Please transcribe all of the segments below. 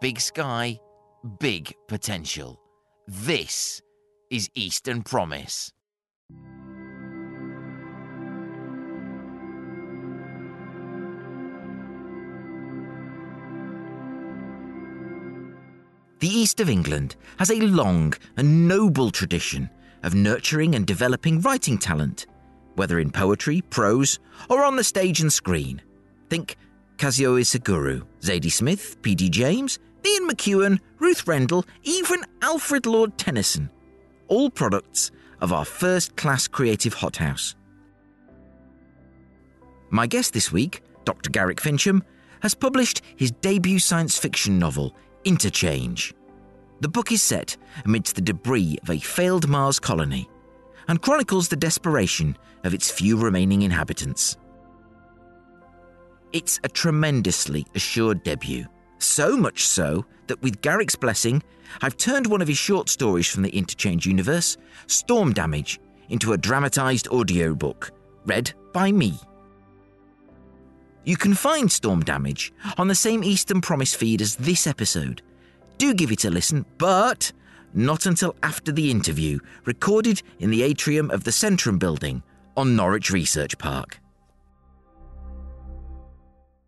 big sky, big potential. This is Eastern Promise. The East of England has a long and noble tradition of nurturing and developing writing talent, whether in poetry, prose, or on the stage and screen. Think Kazuo Ishiguro, Zadie Smith, P.D. James, Ian McEwan, Ruth Rendell, even Alfred Lord Tennyson. All products of our first class creative hothouse. My guest this week, Dr. Garrick Fincham, has published his debut science fiction novel, Interchange. The book is set amidst the debris of a failed Mars colony and chronicles the desperation of its few remaining inhabitants. It's a tremendously assured debut, so much so that with Garrick's blessing, I've turned one of his short stories from the Interchange universe, Storm Damage, into a dramatised audiobook, read by me. You can find Storm Damage on the same Eastern Promise feed as this episode. Do give it a listen, but not until after the interview, recorded in the atrium of the Centrum building on Norwich Research Park.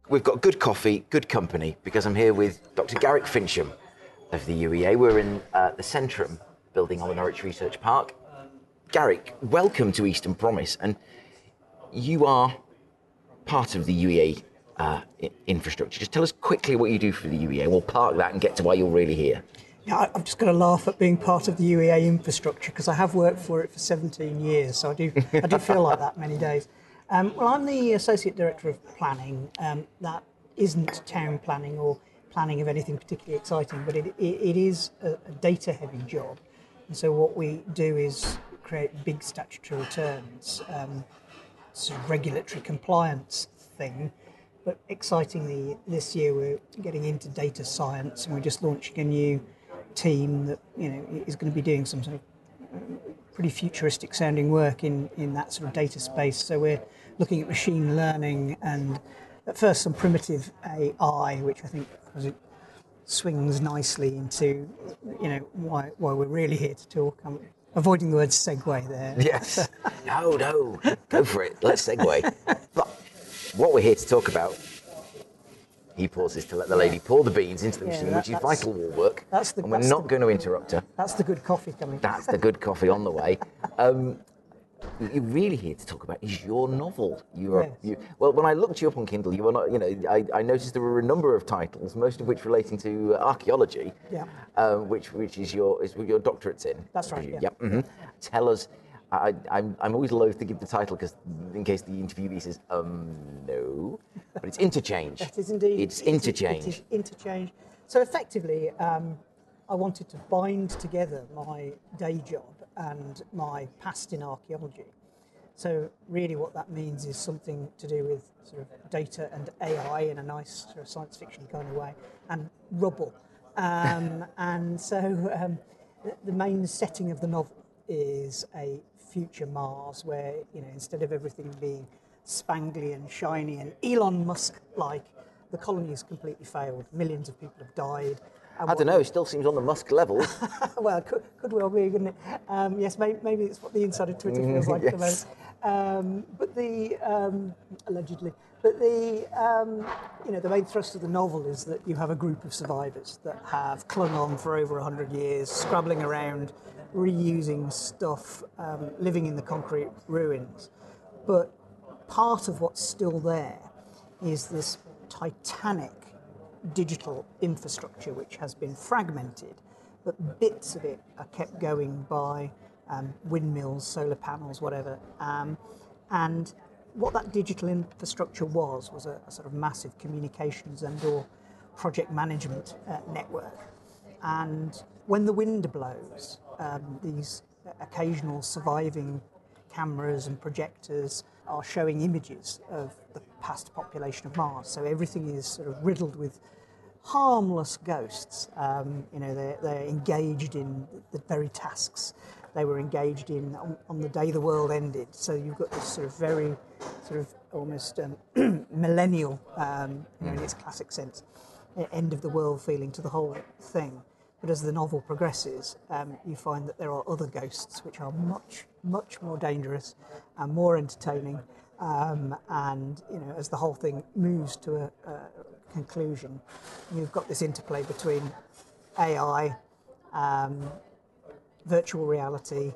We've got good coffee, good company, because I'm here with Dr. Garrick Fincham of the UEA. We're in uh, the Centrum building on the Norwich Research Park. Garrick, welcome to Eastern Promise, and you are part of the UEA uh, infrastructure. Just tell us quickly what you do for the UEA. We'll park that and get to why you're really here. Yeah, I'm just going to laugh at being part of the UEA infrastructure because I have worked for it for 17 years, so I do I do feel like that many days. Um, well, I'm the associate director of planning. Um, that isn't town planning or planning of anything particularly exciting, but it, it, it is a, a data-heavy job. And so what we do is create big statutory returns, um, sort of regulatory compliance thing. But excitingly, this year we're getting into data science, and we're just launching a new team that you know is going to be doing some sort of pretty futuristic sounding work in, in that sort of data space. So we're looking at machine learning and at first some primitive AI, which I think it swings nicely into you know why why we're really here to talk. I'm avoiding the word segue there. Yes. no, no. Go for it. Let's segue. But what we're here to talk about he pauses to let the lady pour the beans into the Yeah, machine, that- which is vital work. that's the- and we're not the- going to interrupt her. That's the good coffee coming. That's the good coffee on the way. Um, you're really here to talk about is your novel. You are, Yes. you, well, when I looked you up on Kindle, you were not, you know, I, I noticed there were a number of titles, most of which relating to uh, archaeology, Yeah. um, which which is your is what your doctorate's in. That's right, yeah. Yep. mhm. Tell us. I, I'm, I'm always loath to give the title because in case the interviewee says, um, no, but it's interchange. It is indeed. It's it is- interchange. It is interchange. So effectively, um, I wanted to bind together my day job and my past in archaeology. So really, what that means is something to do with sort of data and AI in a nice sort of science fiction kind of way, and rubble. Um, and so um, the- the main setting of the novel is a future Mars where you know instead of everything being spangly and shiny and Elon Musk like, the colony has completely failed. Millions of people have died. I don't know, it still seems on the Musk level. well, could, could well be, couldn't it? Um, yes, maybe, maybe it's what the inside of Twitter feels like at the yes. moment. Um, but the um, allegedly, but the um, you know the main thrust of the novel is that you have a group of survivors that have clung on for over hundred years, scrabbling around, reusing stuff, um, living in the concrete ruins. But part of what's still there is this titanic digital infrastructure which has been fragmented, but bits of it are kept going by um, windmills, solar panels, whatever. Um, and what that digital infrastructure was was a, a sort of massive communications and/or project management uh, network. And when the wind blows, um, these occasional surviving cameras and projectors are showing images of the past population of Mars. So everything is sort of riddled with harmless ghosts. Um, you know, they're, they're engaged in the very tasks they were engaged in on, on the day the world ended. So you've got this sort of very, sort of almost um, millennial, um, you know, in its classic sense. end of the world feeling to the whole thing. But as the novel progresses, um, you find that there are other ghosts which are much, much more dangerous and more entertaining. Um, and you know, as the whole thing moves to a, a, conclusion, you've got this interplay between AI, um, virtual reality,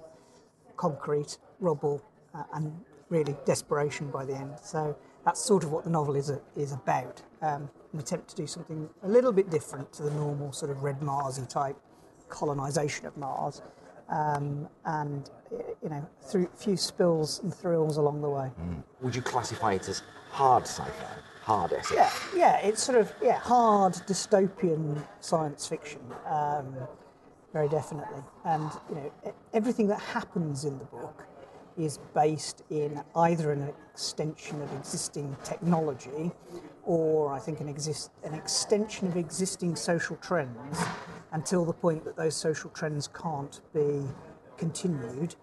concrete, rubble, uh, and really desperation by the end. So that's sort of what the novel is, a, is about. Um, an attempt to do something a little bit different to the normal sort of red Marsy type colonisation of Mars. Um, and you know, through a few spills and thrills along the way. Mm. Would you classify it as hard sci-fi, hard? Yeah, yeah, it's sort of yeah hard dystopian science fiction, um, very definitely. And you know, everything that happens in the book is based in either an extension of existing technology or I think an, exist, an extension of existing social trends until the point that those social trends can't be continued.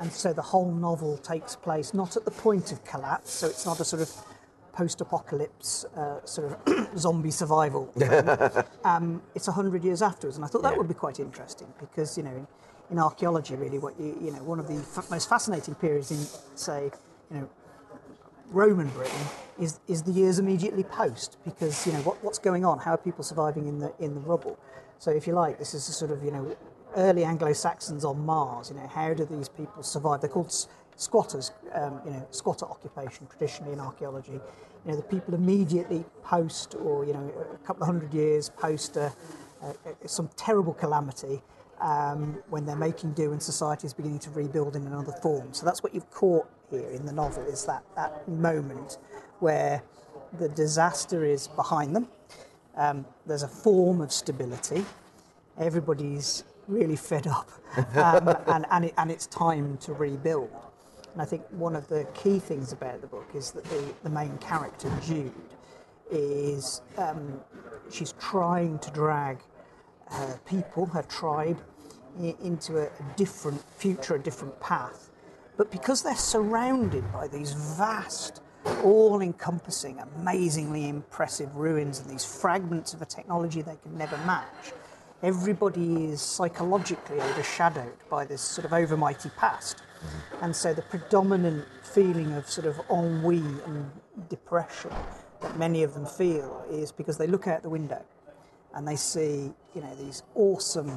And so the whole novel takes place not at the point of collapse, so it's not a sort of post-apocalypse uh, sort of zombie survival. um, it's a hundred years afterwards, and I thought that yeah. would be quite interesting because you know in, in archaeology, really, what you you know one of the f- most fascinating periods in say you know Roman Britain is, is the years immediately post because you know what, what's going on, how are people surviving in the in the rubble? So if you like, this is a sort of you know early Anglo-Saxons on Mars. You know how do these people survive? They're called squatters. Um, you know squatter occupation traditionally in archaeology. You know the people immediately post or you know a couple of hundred years post a, a, some terrible calamity. Um, when they're making do and society is beginning to rebuild in another form. So that's what you've caught here in the novel is that, that moment where the disaster is behind them. Um, there's a form of stability. Everybody's really fed up, um, and, and, it, and it's time to rebuild. And I think one of the key things about the book is that the, the main character, Jude, is um, she's trying to drag her people, her tribe, into a, a different future, a different path. But because they're surrounded by these vast, all encompassing, amazingly impressive ruins and these fragments of a technology they can never match, everybody is psychologically overshadowed by this sort of overmighty past. Mm-hmm. And so the predominant feeling of sort of ennui and depression that many of them feel is because they look out the window and they see, you know, these awesome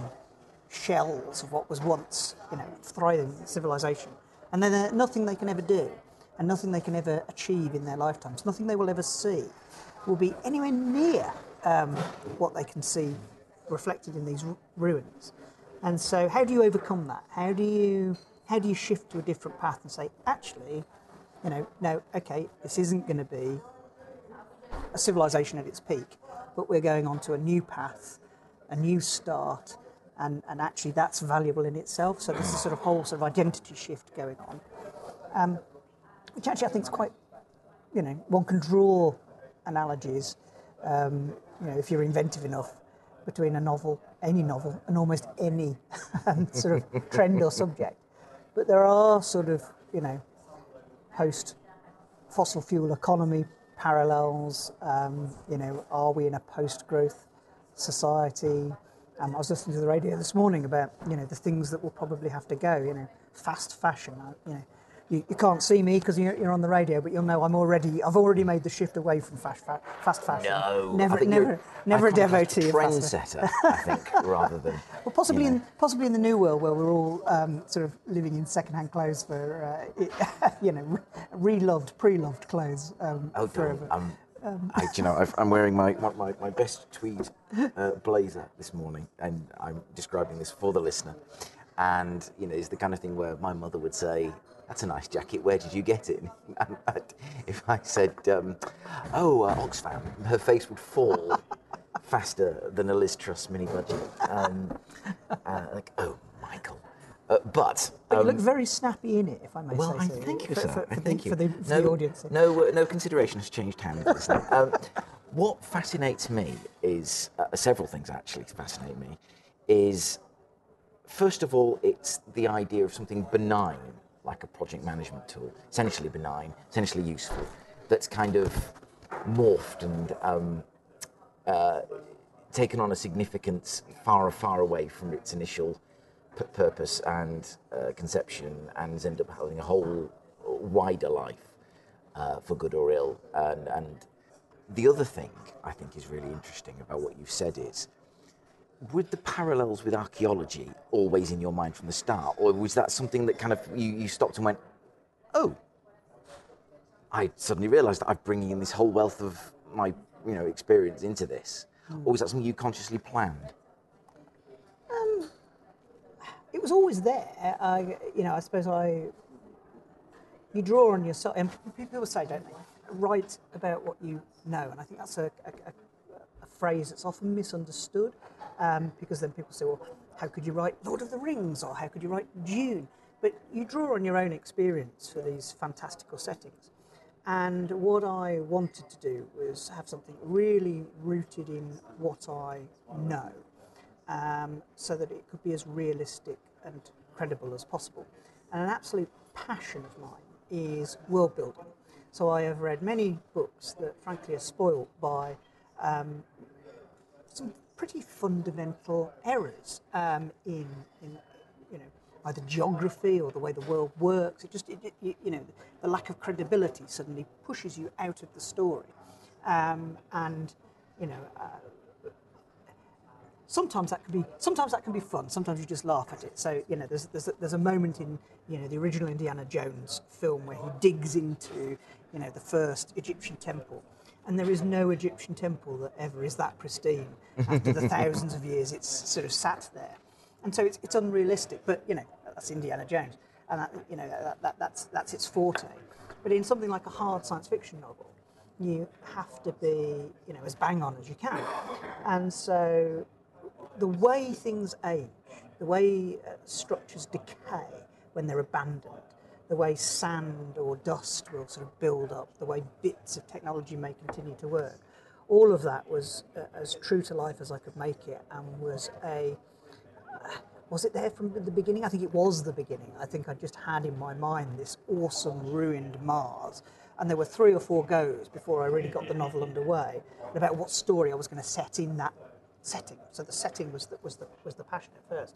shells of what was once, you know, thriving civilization and then nothing they can ever do and nothing they can ever achieve in their lifetimes, nothing they will ever see, will be anywhere near um, what they can see reflected in these r- ruins. And so, how do you overcome that? How do you how do you shift to a different path and say, actually, you know, no, okay, this isn't going to be a civilization at its peak, but we're going on to a new path, a new start, and, and actually that's valuable in itself. So there's a sort of whole sort of identity shift going on, um, which actually I think is quite, you know, one can draw analogies, um, you know, if you're inventive enough, between a novel, any novel, and almost any um, sort of trend or subject. But there are sort of, you know, post fossil fuel economy parallels. Um, you know, are we in a post growth society? Um, I was listening to the radio this morning about you know the things that will probably have to go. You know, fast fashion. Uh, you know, you, you can't see me because you're, you're, on the radio, but you'll know I'm already. I've already made the shift away from fast, fa- fast fashion. No, never, never, never a devotee of trendsetter. I think rather than well, possibly you know. in possibly in the new world where we're all um, sort of living in second-hand clothes for uh, you know re-loved, pre-loved clothes um, oh, forever. Um, um, I, you know, i am wearing my, my, my best tweed uh, blazer this morning, and I'm describing this for the listener. And you know, it's the kind of thing where my mother would say, "That's a nice jacket. Where did you get it?" And, if I said, um, "Oh, uh, Oxfam," her face would fall faster than a Liz Truss mini budget. Um, uh, like, "Oh, Michael." Uh, but, but you look um, very snappy in it, if I may well, say so. Well, thank you, sir. For, for, thank the, you. For the, for no, the audience. No, uh, no consideration has changed hands. um, what fascinates me is uh, several things actually fascinate me. Is first of all, it's the idea of something benign, like a project management tool, essentially benign, essentially useful, that's kind of morphed and um, uh, taken on a significance far, far away from its initial p- purpose and uh, conception, and has ended up having a whole wider life, uh, for good or ill. And, and the other thing I think is really interesting about what you've said is were the parallels with archaeology always in your mind from the start, or was that something that kind of you, you stopped and went, oh, I suddenly realised that I'm bringing in this whole wealth of my you know experience into this, or was that something you consciously planned? Um, it was always there. I, you know, I suppose I. You draw on yourself, and people say, don't they? Write about what you know, and I think that's a, a, a phrase that's often misunderstood, um, because then people say, well, how could you write Lord of the Rings, or how could you write Dune? But you draw on your own experience for these fantastical settings. And what I wanted to do was have something really rooted in what I know um, so that it could be as realistic and credible as possible. And an absolute passion of mine is world building. So I have read many books that, frankly, are spoilt by um, some pretty fundamental errors um, in, in, you know, either geography or the way the world works. It just, it, it, you know, the lack of credibility suddenly pushes you out of the story. Um, and, you know, uh, sometimes that can be sometimes that can be fun. Sometimes you just laugh at it. So you know, there's there's a, there's a moment in you know the original Indiana Jones film where he digs into you know the first Egyptian temple, and there is no Egyptian temple that ever is that pristine after the thousands of years it's sort of sat there, and so it's it's unrealistic. But you know that's Indiana Jones, and that, you know that, that that's that's its forte. But in something like a hard science fiction novel, you have to be, you know, as bang on as you can. And so the way things age, the way uh, structures decay when they're abandoned, the way sand or dust will sort of build up, the way bits of technology may continue to work, all of that was uh, as true to life as I could make it and was a. Uh, was it there from the beginning? I think it was the beginning. I think I just had in my mind this awesome ruined Mars. And there were three or four goes before I really got the novel underway about what story I was going to set in that setting. So the setting was the, was the, was the passion at first.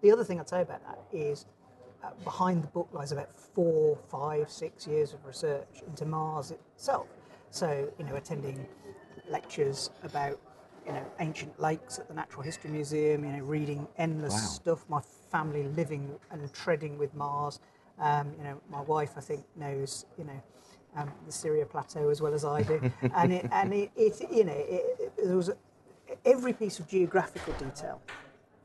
The other thing I'd say about that is behind the book lies about four, five, six years of research into Mars itself. So, you know, attending lectures about, you know, ancient lakes at the Natural History Museum, you know, reading endless Wow. stuff, my family living and treading with Mars. Um, you know, my wife, I think, knows, you know, um, the Syria Plateau as well as I do. and it, and it, it you know, it, it, there was every piece of geographical detail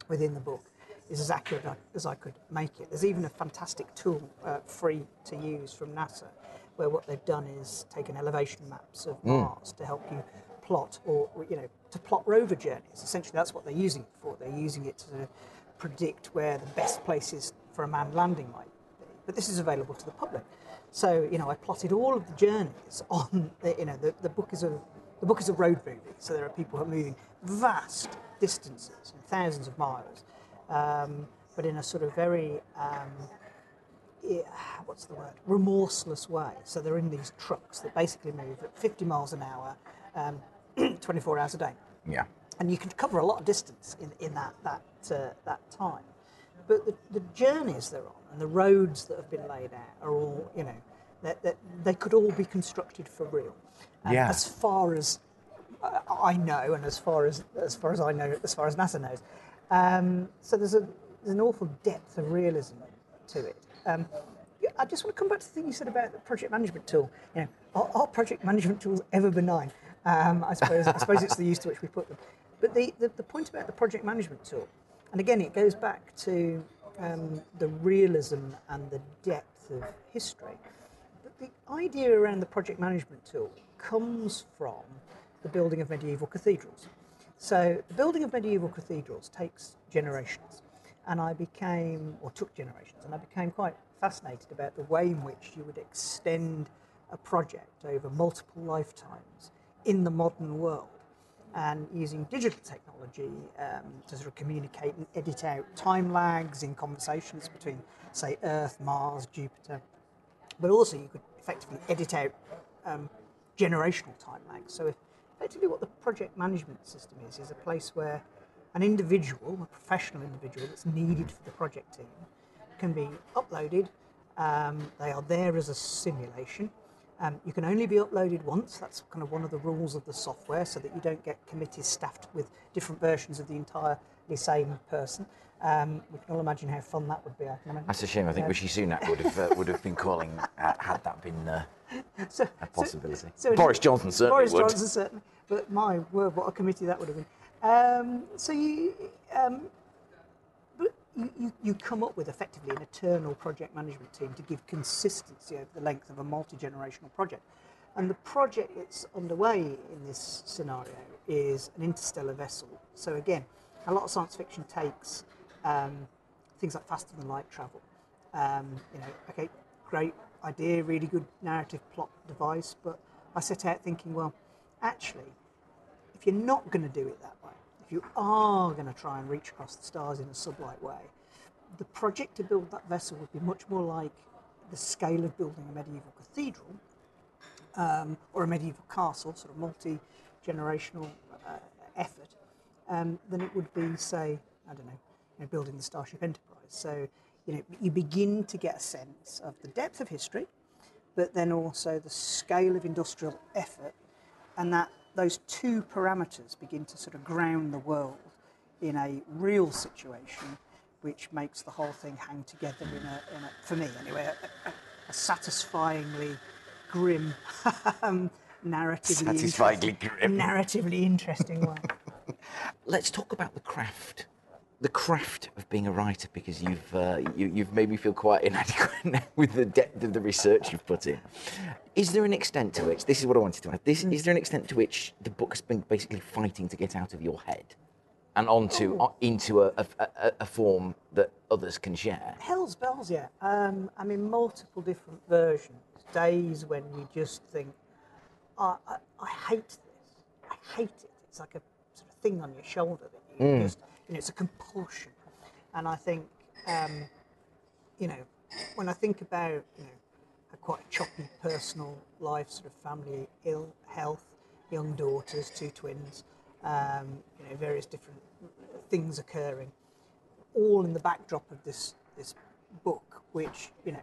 within the book is as accurate as I could make it. There's even a fantastic tool, uh, free to use from NASA, where what they've done is taken elevation maps of Mars to help you plot, or you know, to plot rover journeys. Essentially, that's what they're using it for. They're using it to predict where the best places for a manned landing might be. But this is available to the public. So you know, I plotted all of the journeys on. The, you know, the, the book is a the book is a road movie, so there are people who are moving vast distances, and thousands of miles, um, but in a sort of very um, what's the word? Remorseless way. So they're in these trucks that basically move at 50 miles an hour, um, 24 hours a day Yeah. and you can cover a lot of distance in, in that that uh, that time. But the, the journeys they're on and the roads that have been laid out are all you know that, that they could all be constructed for real. And Yeah. As far as uh, I know, and as far as as far as I know, as far as NASA knows, um, so there's a there's an awful depth of realism to it. Um, I just want to come back to the thing you said about the project management tool. You know, are, are project management tools ever benign? Um, I suppose I suppose it's the use to which we put them. But the, the, the point about the project management tool, and again, it goes back to um, the realism and the depth of history. But the idea around the project management tool comes from the building of medieval cathedrals. So the building of medieval cathedrals takes generations, and I became, or took generations, and I became quite fascinated about the way in which you would extend a project over multiple lifetimes in the modern world and using digital technology um, to sort of communicate and edit out time lags in conversations between, say, Earth, Mars, Jupiter. But also, you could effectively edit out um, generational time lags. So, if, effectively what the project management system is is a place where an individual, a professional individual that's needed for the project team, can be uploaded. Um, they are there as a simulation. Um, you can only be uploaded once. That's kind of one of the rules of the software, so that you don't get committees staffed with different versions of the entirely same person. Um, we can all imagine how fun that would be. I can imagine. That's a shame. I think Yeah. Rishi Sunak would have uh, would have been calling uh, had that been uh, So- a possibility. so- so- Boris Johnson certainly Boris would. Johnson certainly. But my word, what a committee that would have been. Um, so you, um, but you, you, come up with effectively an eternal project management team to give consistency over the length of a multi-generational project. And the project that's underway in this scenario is an interstellar vessel. So again, a lot of science fiction takes um, things like faster than light travel. Um, you know, okay, great idea, really good narrative plot device, but I set out thinking, well, actually, if you're not going to do it that way, if you are going to try and reach across the stars in a sublight way, the project to build that vessel would be much more like the scale of building a medieval cathedral um, or a medieval castle, sort of multi generational uh, effort, um, than it would be, say, I don't know, you know, building the Starship Enterprise. So, you know, you begin to get a sense of the depth of history, but then also the scale of industrial effort, and that those two parameters begin to sort of ground the world in a real situation, which makes the whole thing hang together in a, in a for me anyway, a, a, a satisfyingly grim, um, narratively Satisfyingly interesting- grim. narratively interesting way. Let's talk about the craft. The craft of being a writer, because you've uh, you, you've made me feel quite inadequate now with the depth of the research you've put in. Is there an extent to which this is what I wanted to ask? This is there an extent to which the book has been basically fighting to get out of your head and onto Oh. uh, into a, a, a, a form that others can share? Hell's bells, yeah. Um, I mean, multiple different versions. Days when you just think, I, I, I hate this. I hate it. It's like a sort of thing on your shoulder that you just, you know, it's a compulsion. And I think, um, you know, when I think about, you know, a quite choppy personal life, sort of family ill health, young daughters, two twins, um, you know, various different things occurring all in the backdrop of this this book, which you know,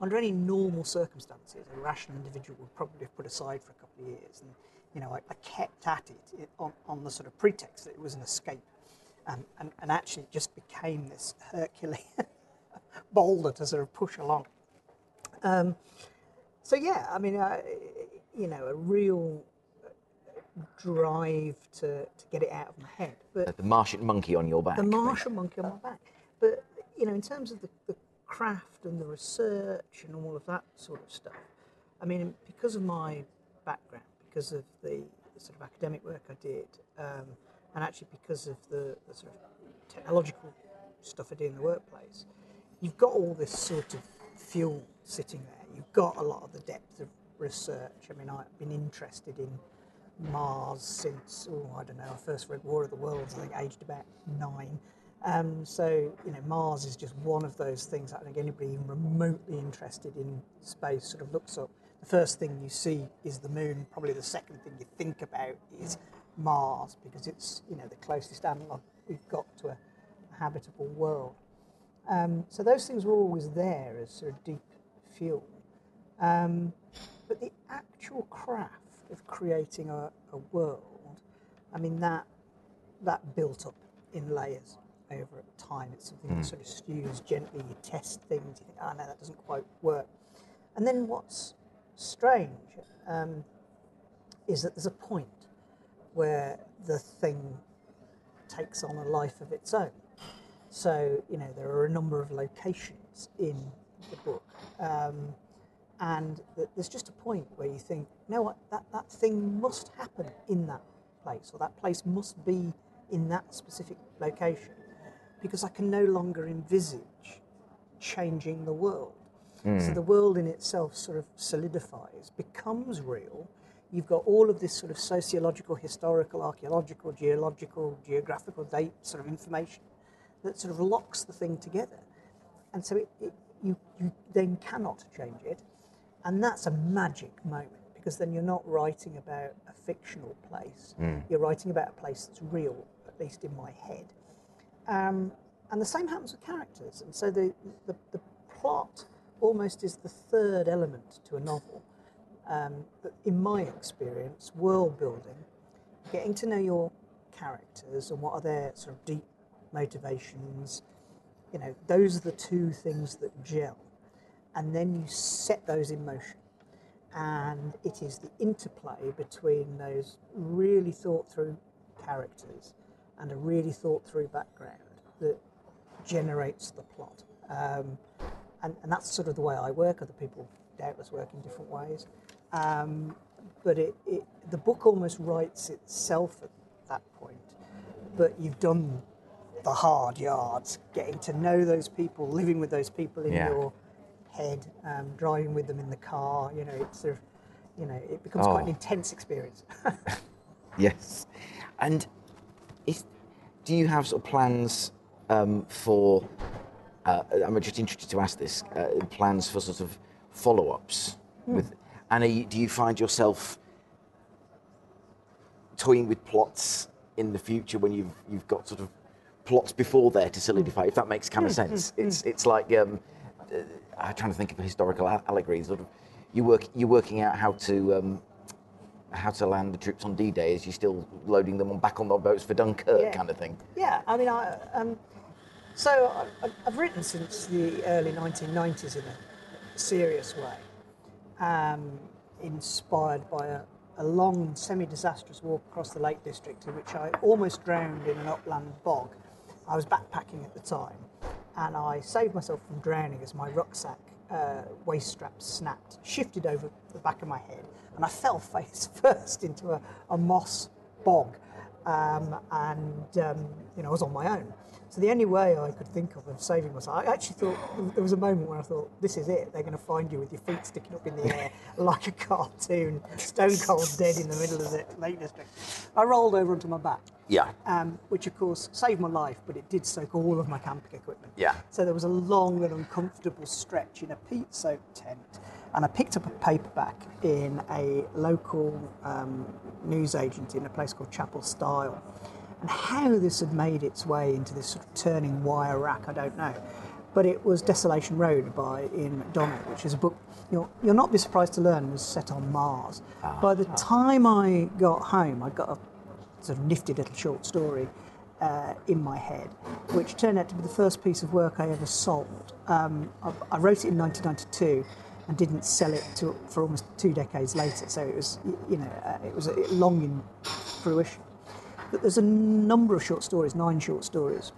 under any normal circumstances, a rational individual would probably have put aside for a couple of years. And you know, I, I kept at it, it on, on the sort of pretext that it was an escape, um, and and actually it just became this Herculean boulder to sort of push along. Um, so yeah, I mean, uh, you know, a real drive to, to get it out of my head, but The Martian monkey on your back. the Martian monkey on my back. But you know, in terms of the, the craft and the research and all of that sort of stuff, I mean, because of my background, because of the, the sort of academic work I did, um, and actually because of the, the sort of technological stuff I do in the workplace, you've got all this sort of fuel sitting there. You've got a lot of the depth of research. I mean, I've been interested in Mars since, oh, I don't know, I first read War of the Worlds, I think aged about nine. Um, so, you know, Mars is just one of those things that I think anybody remotely interested in space sort of looks up. The first thing you see is the moon, probably the second thing you think about is Mars because it's, you know, the closest analog we've got to a, a habitable world. Um, so those things were always there as sort of deep fuel. Um, but the actual craft of creating a, a world, I mean, that that built up in layers over time. It's something that sort of stews gently. You test things. You think, oh no, that doesn't quite work. And then what's strange um, is that there's a point where the thing takes on a life of its own. So, you know, there are a number of locations in the book. Um, and there's just a point where you think, you know what, that, that thing must happen in that place, or that place must be in that specific location, because I can no longer envisage changing the world. So the world in itself sort of solidifies, becomes real. You've got all of this sort of sociological, historical, archaeological, geological, geographical date sort of information that sort of locks the thing together. And so it, it, you, you then cannot change it. And that's a magic moment because then you're not writing about a fictional place. Mm. You're writing about a place that's real, at least in my head. Um, and the same happens with characters. And so the, the, the plot almost is the third element to a novel. Um, but in my experience, world building, getting to know your characters and what are their sort of deep motivations, you know, those are the two things that gel. And then you set those in motion. And it is the interplay between those really thought through characters and a really thought through background that generates the plot. Um, and, and that's sort of the way I work. Other people doubtless work in different ways. Um, but it, it, the book almost writes itself at that point. But you've done the hard yards, getting to know those people, living with those people in Yeah. your head, um, driving with them in the car. You know, it's sort of, you know, it becomes quite an Oh. intense experience. Yes. And is, do you have sort of plans um, for, uh, I'm just interested to ask this, uh, plans for sort of follow ups? with And are you, do you find yourself toying with plots in the future when you've, you've got sort of plots before there to solidify, if that makes kind of sense? It's, it's like, um, uh, I'm trying to think of a historical allegory, sort of, you work, you're working out how to. Um, how to land the troops on D-Day as you're still loading them on back on the boats for Dunkirk, Yeah. kind of thing. Yeah, I mean, I, um, so I- I've written since the early 1990s in a serious way, um, inspired by a, a long, semi-disastrous walk across the Lake District in which I almost drowned in an upland bog. I was backpacking at the time, and I saved myself from drowning as my rucksack uh, waist strap snapped, shifted over the back of my head, and I fell face first into a, a moss bog. Um, and um, you know, I was on my own. So the only way I could think of of saving myself, I actually thought there was a moment where I thought, "This is it. They're going to find you with your feet sticking up in the air like a cartoon, stone cold dead in the middle of the Lake District." I rolled over onto my back, Yeah. um, which of course saved my life, but it did soak all of my camping equipment. Yeah. So there was a long and uncomfortable stretch in a peat-soaked tent, and I picked up a paperback in a local um, newsagent in a place called Chapel Stile. And how this had made its way into this sort of turning wire rack, I don't know. But it was Desolation Road by Ian McDonald, which is a book you'll, you'll not be surprised to learn was set on Mars. By the time I got home, I'd got a sort of nifty little short story uh, in my head, which turned out to be the first piece of work I ever sold. Um, I, I wrote it in 1992 and didn't sell it to, for almost two decades later. So it was, you know, uh, it was long in fruition. But there's a number of short stories, nine short stories,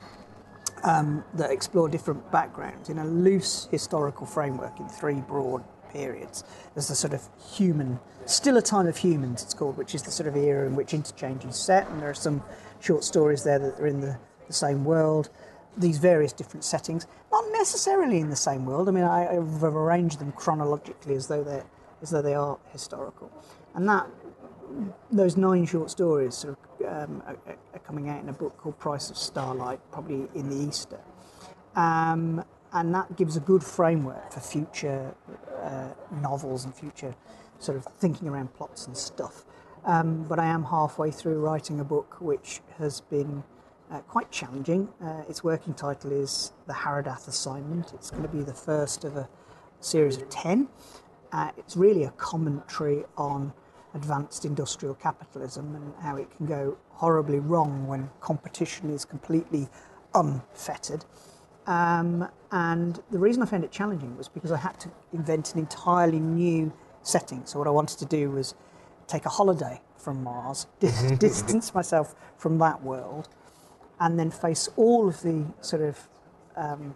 um, that explore different backgrounds in a loose historical framework in three broad periods. There's the sort of human, still a time of humans, it's called, which is the sort of era in which interchange is set, and there are some short stories there that are in the, the same world. These various different settings, not necessarily in the same world. I mean, I, I've arranged them chronologically as though they're as though they are historical, and that those nine short stories sort of um, are, are coming out in a book called Price of Starlight, probably in the Easter. Um, and that gives a good framework for future uh, novels and future sort of thinking around plots and stuff. Um, but I am halfway through writing a book which has been uh, quite challenging. Uh, its working title is The Haradath Assignment. It's going to be the first of a series of 10. Uh, it's really a commentary on advanced industrial capitalism and how it can go horribly wrong when competition is completely unfettered. Um, and the reason I found it challenging was because I had to invent an entirely new setting. So what I wanted to do was take a holiday from Mars, distance myself from that world, and then face all of the sort of um,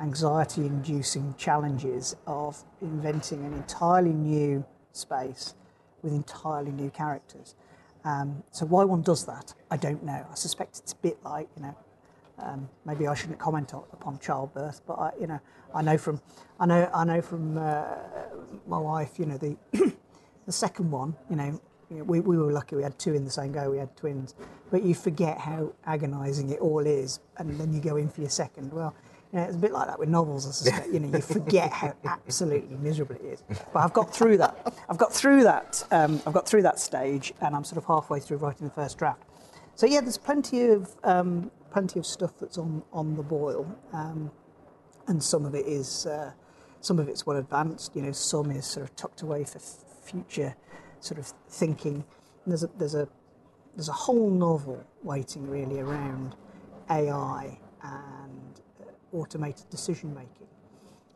anxiety-inducing challenges of inventing an entirely new space with entirely new characters. Um, so why one does that, I don't know. I suspect it's a bit like you know um, maybe I shouldn't comment on, upon childbirth, but I, you know, I know from, I know, I know from uh, my wife, you know, the the second one, you know, you know, we, we were lucky we had two in the same go, we had twins, but you forget how agonising it all is, and then you go in for your second. Well, You know, it's a bit like that with novels. I suspect. You know, you forget how absolutely miserable it is. But I've got through that. I've got through that. Um, I've got through that stage, and I'm sort of halfway through writing the first draft. So yeah, there's plenty of um, plenty of stuff that's on on the boil, um, and some of it is uh, some of it's well advanced. You know, some is sort of tucked away for f- future sort of thinking. And there's a there's a there's a whole novel waiting really around AI uh, automated decision making.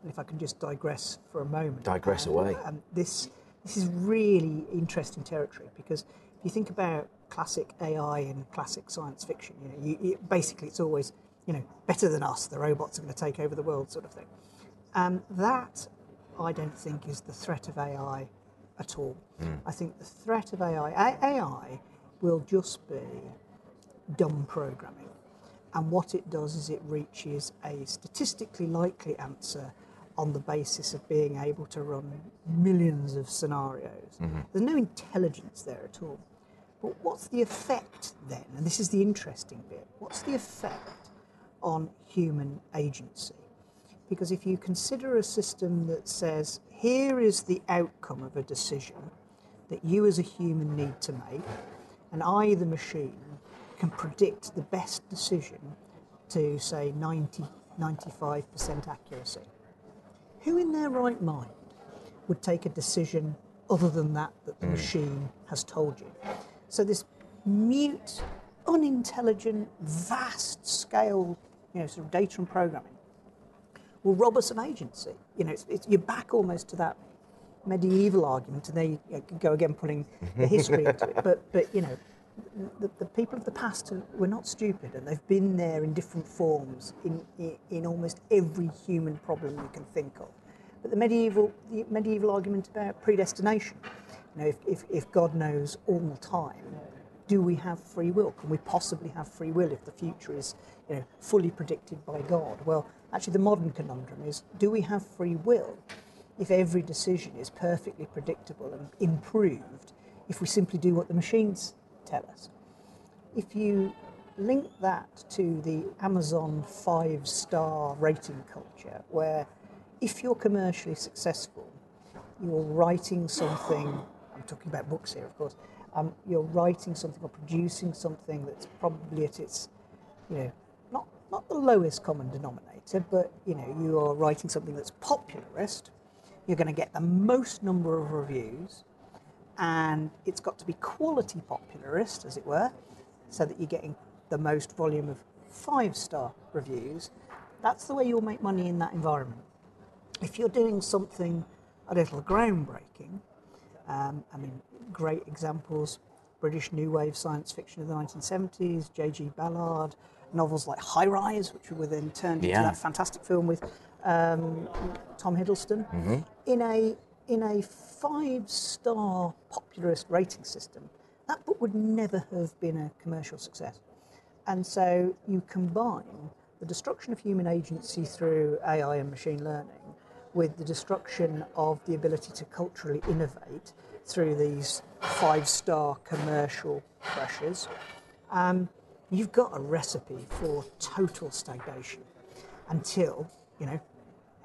And if I can just digress for a moment, Digress um, away. Um, this this is really interesting territory because if you think about classic AI and classic science fiction, you know, you, you, basically it's always you know better than us. The robots are going to take over the world, sort of thing. And that I don't think is the threat of AI at all. I think the threat of AI, AI will just be dumb programming. And what it does is it reaches a statistically likely answer on the basis of being able to run millions of scenarios. Mm-hmm. There's no intelligence there at all. But what's the effect then? And this is the interesting bit. What's the effect on human agency? Because if you consider a system that says, here is the outcome of a decision that you as a human need to make, and I, the machine, can predict the best decision to, say, 90, 95% accuracy. Who in their right mind would take a decision other than that that the hmm. machine has told you? So this mute, unintelligent, vast scale, you know, sort of data and programming will rob us of agency. You know, it's, it's, you're back almost to that medieval argument, and there you go again, pulling the history into it. But, but you know, the, the people of the past were not stupid, and they've been there in different forms in, in, in almost every human problem you can think of. But the medieval, the medieval argument about predestination, you know, if, if, if God knows all the time, do we have free will? Can we possibly have free will if the future is you know, fully predicted by God? Well, actually, the modern conundrum is do we have free will if every decision is perfectly predictable and improved if we simply do what the machines tell us? If you link that to the Amazon five star rating culture, where if you're commercially successful, you're writing something, I'm talking about books here, of course, um, you're writing something or producing something that's probably at its, you know, not, not the lowest common denominator, but, you know, you are writing something that's popularist, you're going to get the most number of reviews, and it's got to be quality popularist, as it were, so that you're getting the most volume of five star reviews. That's the way you'll make money in that environment. If you're doing something a little groundbreaking, um, I mean, great examples British New Wave science fiction of the 1970s, J.G. Ballard, novels like High Rise, which were then turned into that fantastic film with um, Tom Hiddleston. In a in a five star popularist rating system, that book would never have been a commercial success. And so you combine the destruction of human agency through AI and machine learning with the destruction of the ability to culturally innovate through these five star commercial pressures. Um, you've got a recipe for total stagnation until, you know,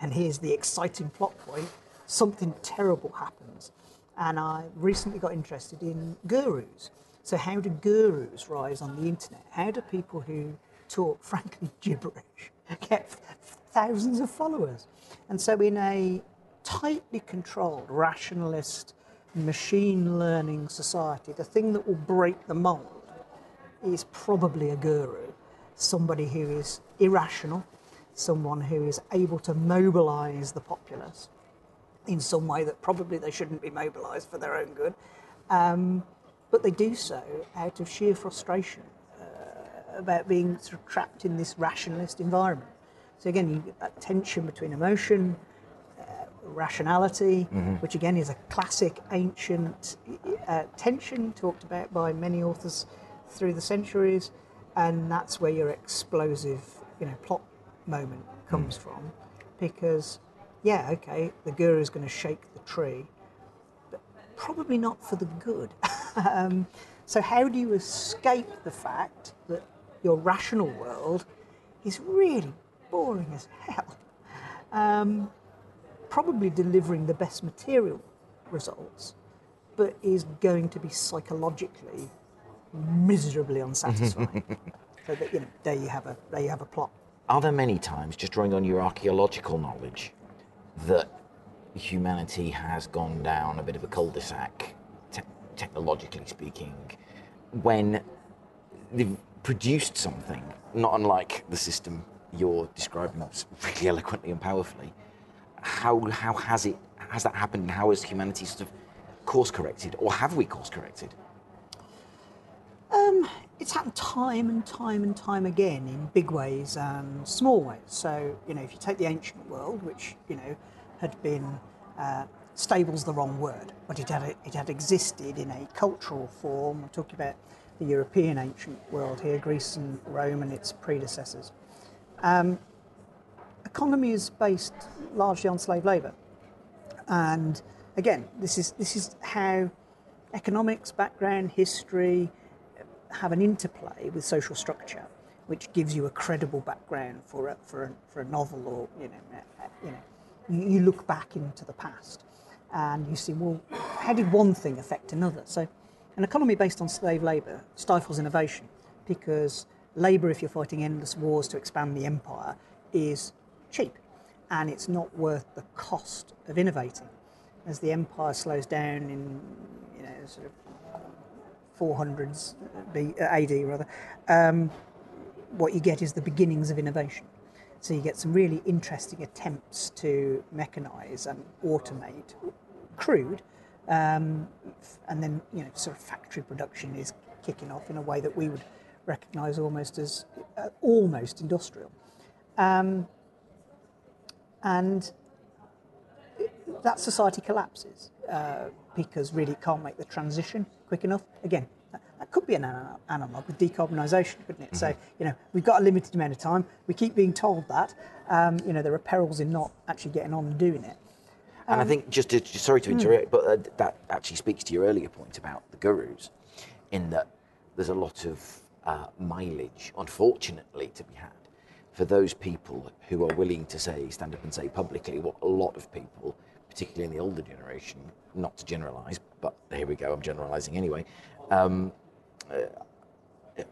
and here's the exciting plot point something terrible happens. And I recently got interested in gurus. So, how do gurus rise on the internet? How do people who talk, frankly, gibberish get thousands of followers? And so, in a tightly controlled, rationalist, machine learning society, the thing that will break the mold is probably a guru, somebody who is irrational, someone who is able to mobilize the populace in some way that probably they shouldn't be mobilized for their own good. Um, but they do so out of sheer frustration uh, about being sort of trapped in this rationalist environment. So again, you get that tension between emotion, uh, rationality, which again is a classic ancient uh, tension talked about by many authors through the centuries, and that's where your explosive, you know, plot moment comes from, because yeah, okay, the guru is going to shake the tree, but probably not for the good. um, so how do you escape the fact that your rational world is really boring as hell. Um, probably delivering the best material results, but is going to be psychologically miserably unsatisfying. so that you know, there you have a there you have a plot. Are there many times, just drawing on your archaeological knowledge, that humanity has gone down a bit of a cul-de-sac, te- technologically speaking, when they've produced something, not unlike the system you're describing really eloquently and powerfully. How, how has it has that happened and how has humanity sort of course corrected or have we course corrected? It's happened time and time and time again in big ways and small ways. So, you know, if you take the ancient world, which, you know, had been, uh, stable's the wrong word, but it had, it had existed in a cultural form. I'm talking about the European ancient world here, Greece and Rome and its predecessors. Um, economy is based largely on slave labour. And again, this is, this is how economics, background, history have an interplay with social structure, which gives you a credible background for a, for a, for a novel or, you know, you know, you, look back into the past and you see, well, how did one thing affect another? So an economy based on slave labour stifles innovation because labour, if you're fighting endless wars to expand the empire, is cheap and it's not worth the cost of innovating. As the empire slows down in, you know, sort of 400s AD rather, um, what you get is the beginnings of innovation. So you get some really interesting attempts to mechanize and automate crude, um, and then you know sort of factory production is kicking off in a way that we would recognise almost as uh, almost industrial, um, and that society collapses uh, because really it can't make the transition quick enough. Again, that could be an analog with decarbonisation, couldn't it? Mm-hmm. So, you know, we've got a limited amount of time. We keep being told that. Um, you know, there are perils in not actually getting on and doing it. And um, I think, just, to, sorry to hmm. interrupt, mm. but uh, that actually speaks to your earlier point about the gurus, in that there's a lot of uh, mileage, unfortunately, to be had for those people who are willing to say, stand up and say publicly what a lot of people, particularly in the older generation, not to generalise, but here we go, I'm generalising anyway, um, uh,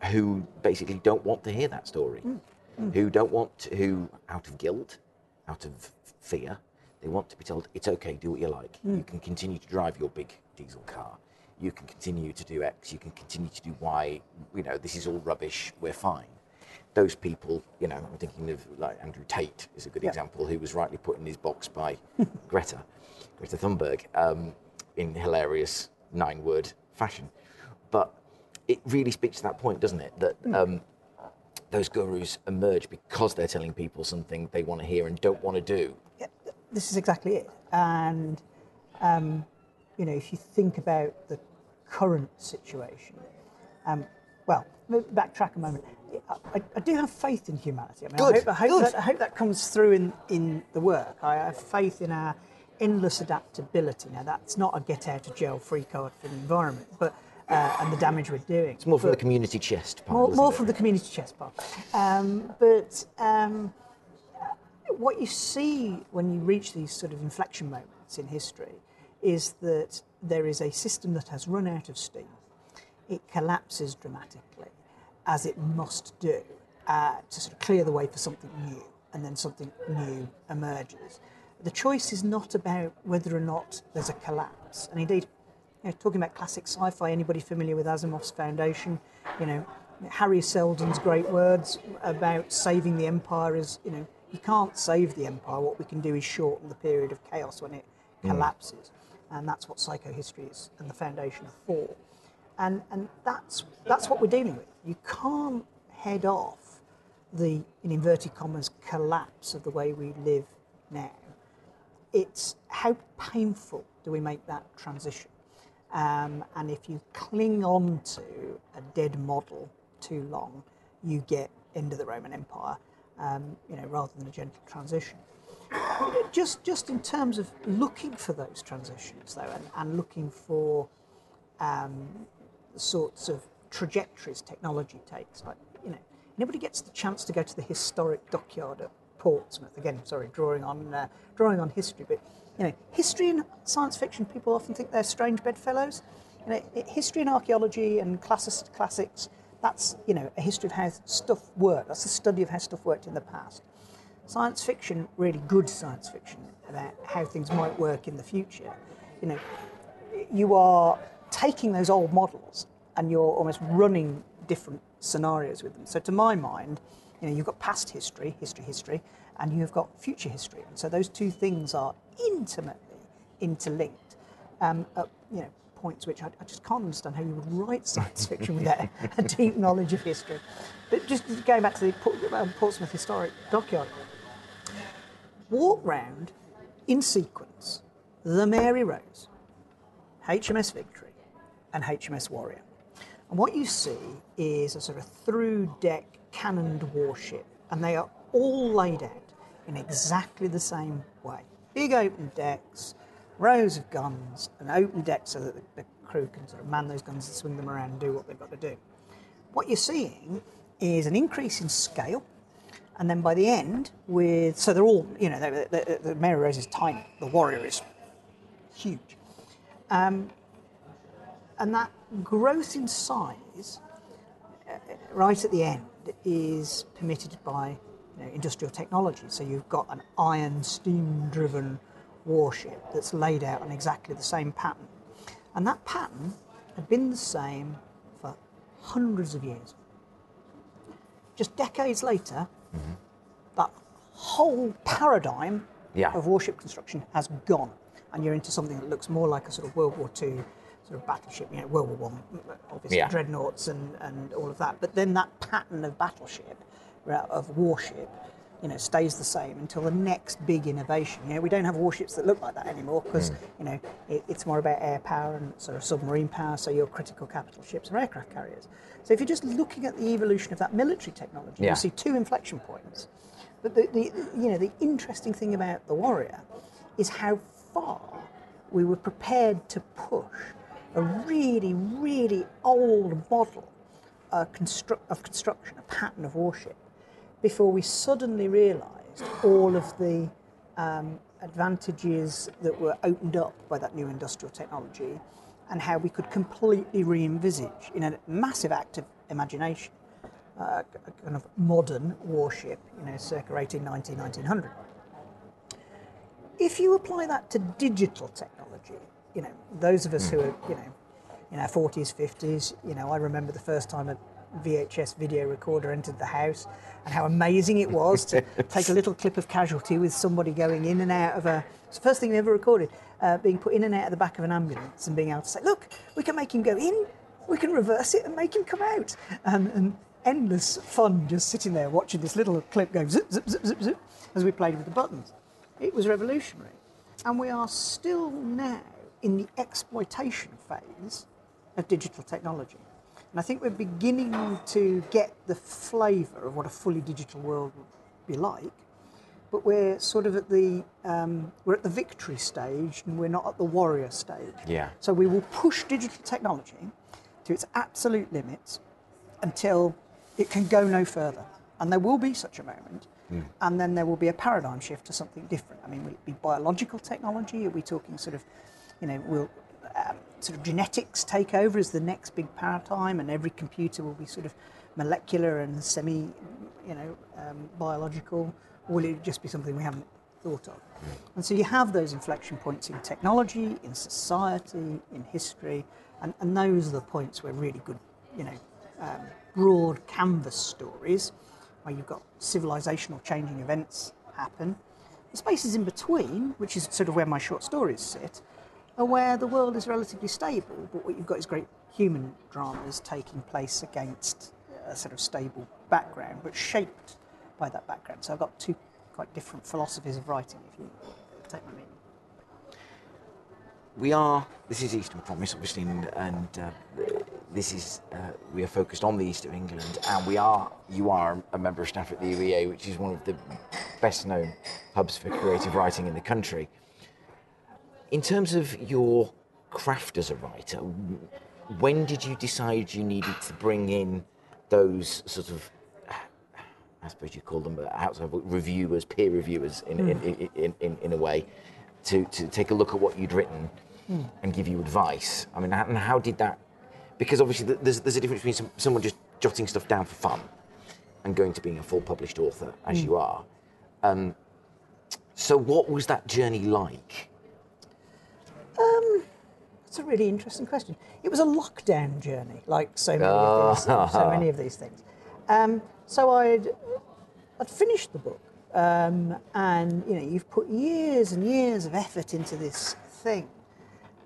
who basically don't want to hear that story, mm. Mm. who don't want, to, who out of guilt, out of fear, they want to be told it's okay, do what you like. Mm. You can continue to drive your big diesel car. You can continue to do X. You can continue to do Y. You know, this is all rubbish. We're fine. Those people, you know, I'm thinking of like Andrew Tate is a good yeah. example, who was rightly put in his box by Greta, Greta Thunberg, um, in hilarious nine-word fashion. But it really speaks to that point, doesn't it? That mm. um, those gurus emerge because they're telling people something they want to hear and don't want to do. Yeah, this is exactly it. And, um, you know, if you think about the current situation, um, well, backtrack a moment. I, I, do have faith in humanity. I mean, good, I hope, I hope that, I hope that comes through in, in the work. I have faith in our endless adaptability. Now, that's not a get out of jail free card for the environment, but uh, and the damage we're doing. It's more from but the community chest part. More, more from the community chest part. Um, but um, what you see when you reach these sort of inflection moments in history is that there is a system that has run out of steam. It collapses dramatically, as it must do, uh, to sort of clear the way for something new, and then something new emerges. The choice is not about whether or not there's a collapse, and indeed, you know, talking about classic sci-fi, anybody familiar with Asimov's Foundation, you know, Hari Seldon's great words about saving the empire is, you know, you can't save the empire. What we can do is shorten the period of chaos when it mm. collapses. And that's what psychohistory is and the foundation are for. And, and that's, that's what we're dealing with. You can't head off the, in inverted commas, collapse of the way we live now. It's how painful do we make that transition? Um, and if you cling on to a dead model too long, you get into the Roman Empire, um, you know, rather than a gentle transition. Just, just in terms of looking for those transitions, though, and, and looking for um, the sorts of trajectories technology takes. Like, you know, nobody gets the chance to go to the historic dockyard at Portsmouth. Again, sorry, drawing on uh, drawing on history, but you know, history and science fiction. People often think they're strange bedfellows. You know, history and archaeology and classics, classics. That's you know a history of how stuff worked. That's the study of how stuff worked in the past. Science fiction, really good science fiction about how things might work in the future. You know, you are taking those old models and you're almost running different scenarios with them. So to my mind, you know, you've got past history, history, history, and you've got future history. And so those two things are intimately interlinked. Um, at, you know, points which I, I, just can't understand how you would write science fiction without a deep knowledge of history. But just going back to the um, Portsmouth Historic Dockyard, walk round in sequence the Mary Rose, HMS Victory, and HMS Warrior. And what you see is a sort of through deck cannoned warship, and they are all laid out in exactly the same way. Big open decks, rows of guns, and open deck so that the, the crew can sort of man those guns and swing them around and do what they've got to do. What you're seeing is an increase in scale, and then by the end, with so they're all you know the, the, the Mary Rose is tiny, the Warrior is huge, um, and that growth in size uh, right at the end is permitted by you know, industrial technology. So you've got an iron steam driven warship that's laid out on exactly the same pattern. And that pattern had been the same for hundreds of years. Just decades later, mm-hmm. that whole paradigm yeah. of warship construction has gone. And you're into something that looks more like a sort of World War II sort of battleship, you know, World War One, obviously yeah. dreadnoughts and, and all of that. But then that pattern of battleship, of warship, you know, stays the same until the next big innovation. You know, we don't have warships that look like that anymore because mm. you know it, it's more about air power and sort of submarine power. So your critical capital ships are aircraft carriers. So if you're just looking at the evolution of that military technology, yeah. you see two inflection points. But the, the you know the interesting thing about the Warrior is how far we were prepared to push a really, really old model uh, constru- of construction, a pattern of warship, before we suddenly realised all of the um, advantages that were opened up by that new industrial technology and how we could completely re envisage, in a massive act of imagination, uh, a kind of modern warship, you know, circa 1890, 1900. If you apply that to digital technology, you know, those of us who are, you know, in our 40s, 50s, you know, I remember the first time a VHS video recorder entered the house and how amazing it was to take a little clip of casualty with somebody going in and out of a. It's the first thing we ever recorded, uh, being put in and out of the back of an ambulance and being able to say, look, we can make him go in, we can reverse it and make him come out. Um, and endless fun just sitting there watching this little clip go zip, zip, zip, zip, zip as we played with the buttons. It was revolutionary. And we are still now in the exploitation phase of digital technology. And I think we're beginning to get the flavour of what a fully digital world would be like, but we're sort of at the um, we're at the victory stage and we're not at the warrior stage. Yeah. So we will push digital technology to its absolute limits until it can go no further, and there will be such a moment. Mm. And then there will be a paradigm shift to something different. I mean, will it be biological technology? Are we talking sort of, you know, will um, sort of genetics take over as the next big paradigm, and every computer will be sort of molecular and semi, you know, um, biological, or will it just be something we haven't thought of? And so you have those inflection points in technology, in society, in history, and, and those are the points where really good, you know, um, broad canvas stories, where you've got civilizational changing events happen. The spaces in between, which is sort of where my short stories sit, where the world is relatively stable, but what you've got is great human dramas taking place against a sort of stable background, but shaped by that background. So I've got two quite different philosophies of writing, if you take my meaning. We are, this is Eastern Promise, obviously, and, and uh, this is, uh, we are focused on the east of England, and we are, you are a member of staff at the UEA, which is one of the best known hubs for creative writing in the country. In terms of your craft as a writer, when did you decide you needed to bring in those sort of I suppose you call them uh, outside reviewers, peer reviewers, in, in, in, in, in, a way, to, to take a look at what you'd written and give you advice. I mean, how, and how did that? Because obviously, there's, there's a difference between some, someone just jotting stuff down for fun and going to being a full published author, as you are. Um, so, what was that journey like? That's a really interesting question. It was a lockdown journey, like so many, Ah. of, these, so many of these things. Um, so I'd, I'd finished the book, um, and you know, you've put years and years of effort into this thing,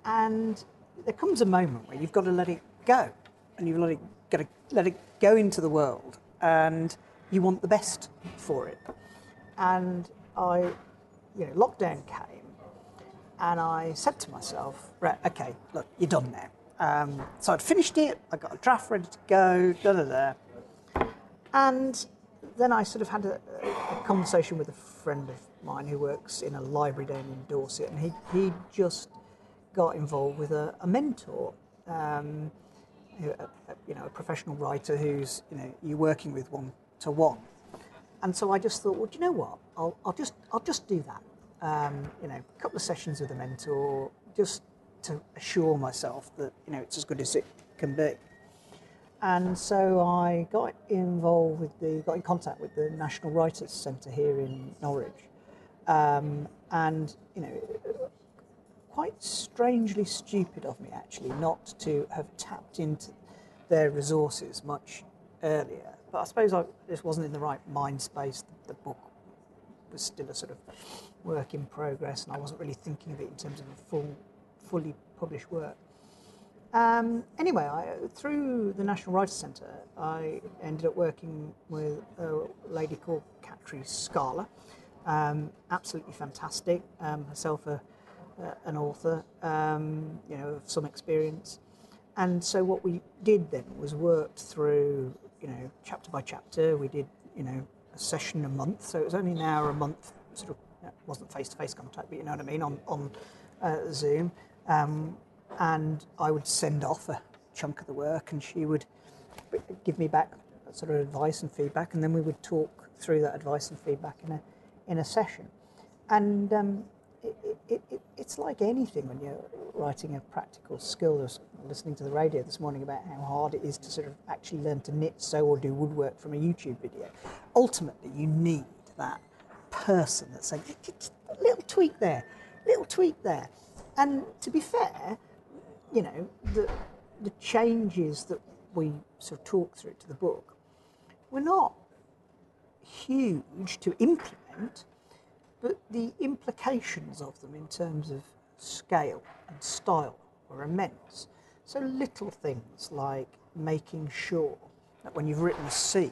and there comes a moment where you've got to let it go, and you've let it, got to let it go into the world, and you want the best for it. And I, you know, lockdown came, and I said to myself, right, okay, look, you're done now. Um, so I'd finished it, I got a draft ready to go, da da da. And then I sort of had a, a conversation with a friend of mine who works in a library down in Dorset, and he, he just got involved with a, a mentor, um, a- you know, a professional writer who's, you know, you're working with one to one. And so I just thought, well, do you know what? I'll, I'll just I'll just do that. Um, you know, a couple of sessions with a mentor, just to assure myself that you know it's as good as it can be. And so I got involved with the got in contact with the National Writers Centre here in Norwich, um, and you know, quite strangely stupid of me actually not to have tapped into their resources much earlier. But I suppose I just wasn't in the right mind space. The, the book was still a sort of work in progress, and I wasn't really thinking of it in terms of a full, fully published work. Um, anyway, I, through the National Writers Centre, I ended up working with a lady called Katri Scala. Um, absolutely fantastic. Um, herself a, an author, um, you know, of some experience. And so what we did then was worked through, you know, chapter by chapter. We did, you know, a session a month. So it was only an hour a month, sort of, it wasn't face-to-face contact, but you know what I mean, on, on uh, Zoom. Um, and I would send off a chunk of the work and she would give me back sort of advice and feedback. And then we would talk through that advice and feedback in a, in a session. And um, it, it, it, it's like anything when you're writing a practical skill. I was listening to the radio this morning about how hard it is to sort of actually learn to knit, sew, or do woodwork from a YouTube video. Ultimately, you need that person that's saying, a little tweak there, little tweak there. And to be fair, you know, the, the changes that we sort of talk through to the book were not huge to implement, but the implications of them in terms of scale and style were immense. So little things like making sure that when you've written a scene,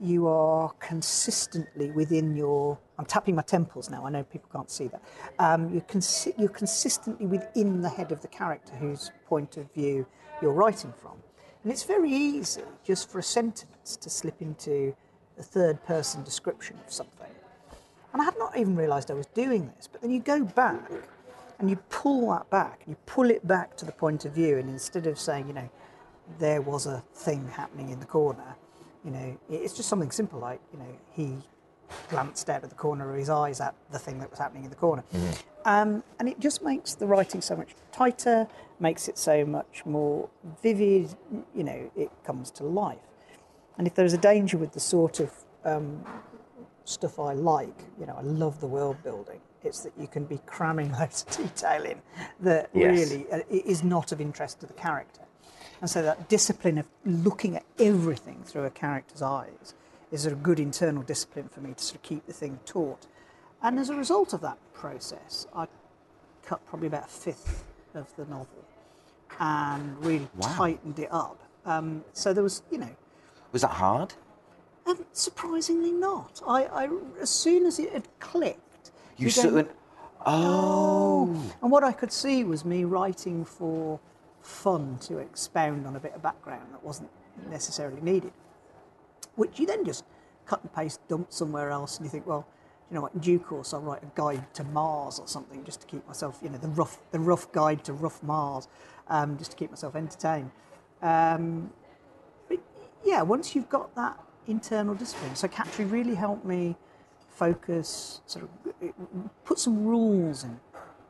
you are consistently within your. I'm tapping my temples now. I know people can't see that. Um, you're, consi- you're consistently within the head of the character whose point of view you're writing from, and it's very easy just for a sentence to slip into a third-person description of something. And I had not even realised I was doing this. But then you go back and you pull that back, and you pull it back to the point of view, and instead of saying, you know, there was a thing happening in the corner, you know, it's just something simple like, you know, he glanced out of the corner of his eyes at the thing that was happening in the corner. Um, and it just makes the writing so much tighter, makes it so much more vivid, you know, it comes to life. And if there's a danger with the sort of um, stuff I like, you know, I love the world building. It's that you can be cramming loads of detail in that Yes. really uh, is not of interest to the character. And so that discipline of looking at everything through a character's eyes is a good internal discipline for me to sort of keep the thing taut. And as a result of that process, I cut probably about a fifth of the novel and really tightened it up. Um, so there was, you know, Was that hard? Um, surprisingly not. I, I, as soon as it had clicked, You go, sort went, oh. And what I could see was me writing for fun to expound on a bit of background that wasn't necessarily needed, which you then just cut and paste, dump somewhere else, and you think, well, you know what? In due course, I'll write a guide to Mars or something just to keep myself, you know, the rough, the rough guide to rough Mars, um, just to keep myself entertained. Um, but yeah, once you've got that internal discipline. So Capture really helped me focus, sort of put some rules in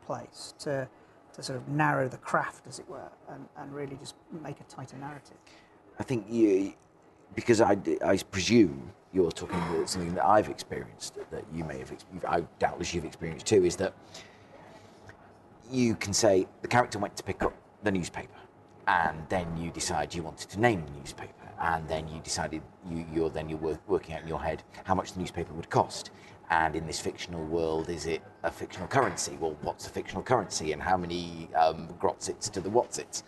place to, to sort of narrow the craft, as it were, and, and really just make a tighter narrative. I think you, because I, I presume you're talking about something that I've experienced that you may have, I doubtless you've experienced too, is that you can say the character went to pick up the newspaper, and then you decide you wanted to name the newspaper, and then you decided you, you're then you're working out in your head how much the newspaper would cost. And in this fictional world, is it a fictional currency? Well, what's a fictional currency, and how many um, grotzits to the whatsits?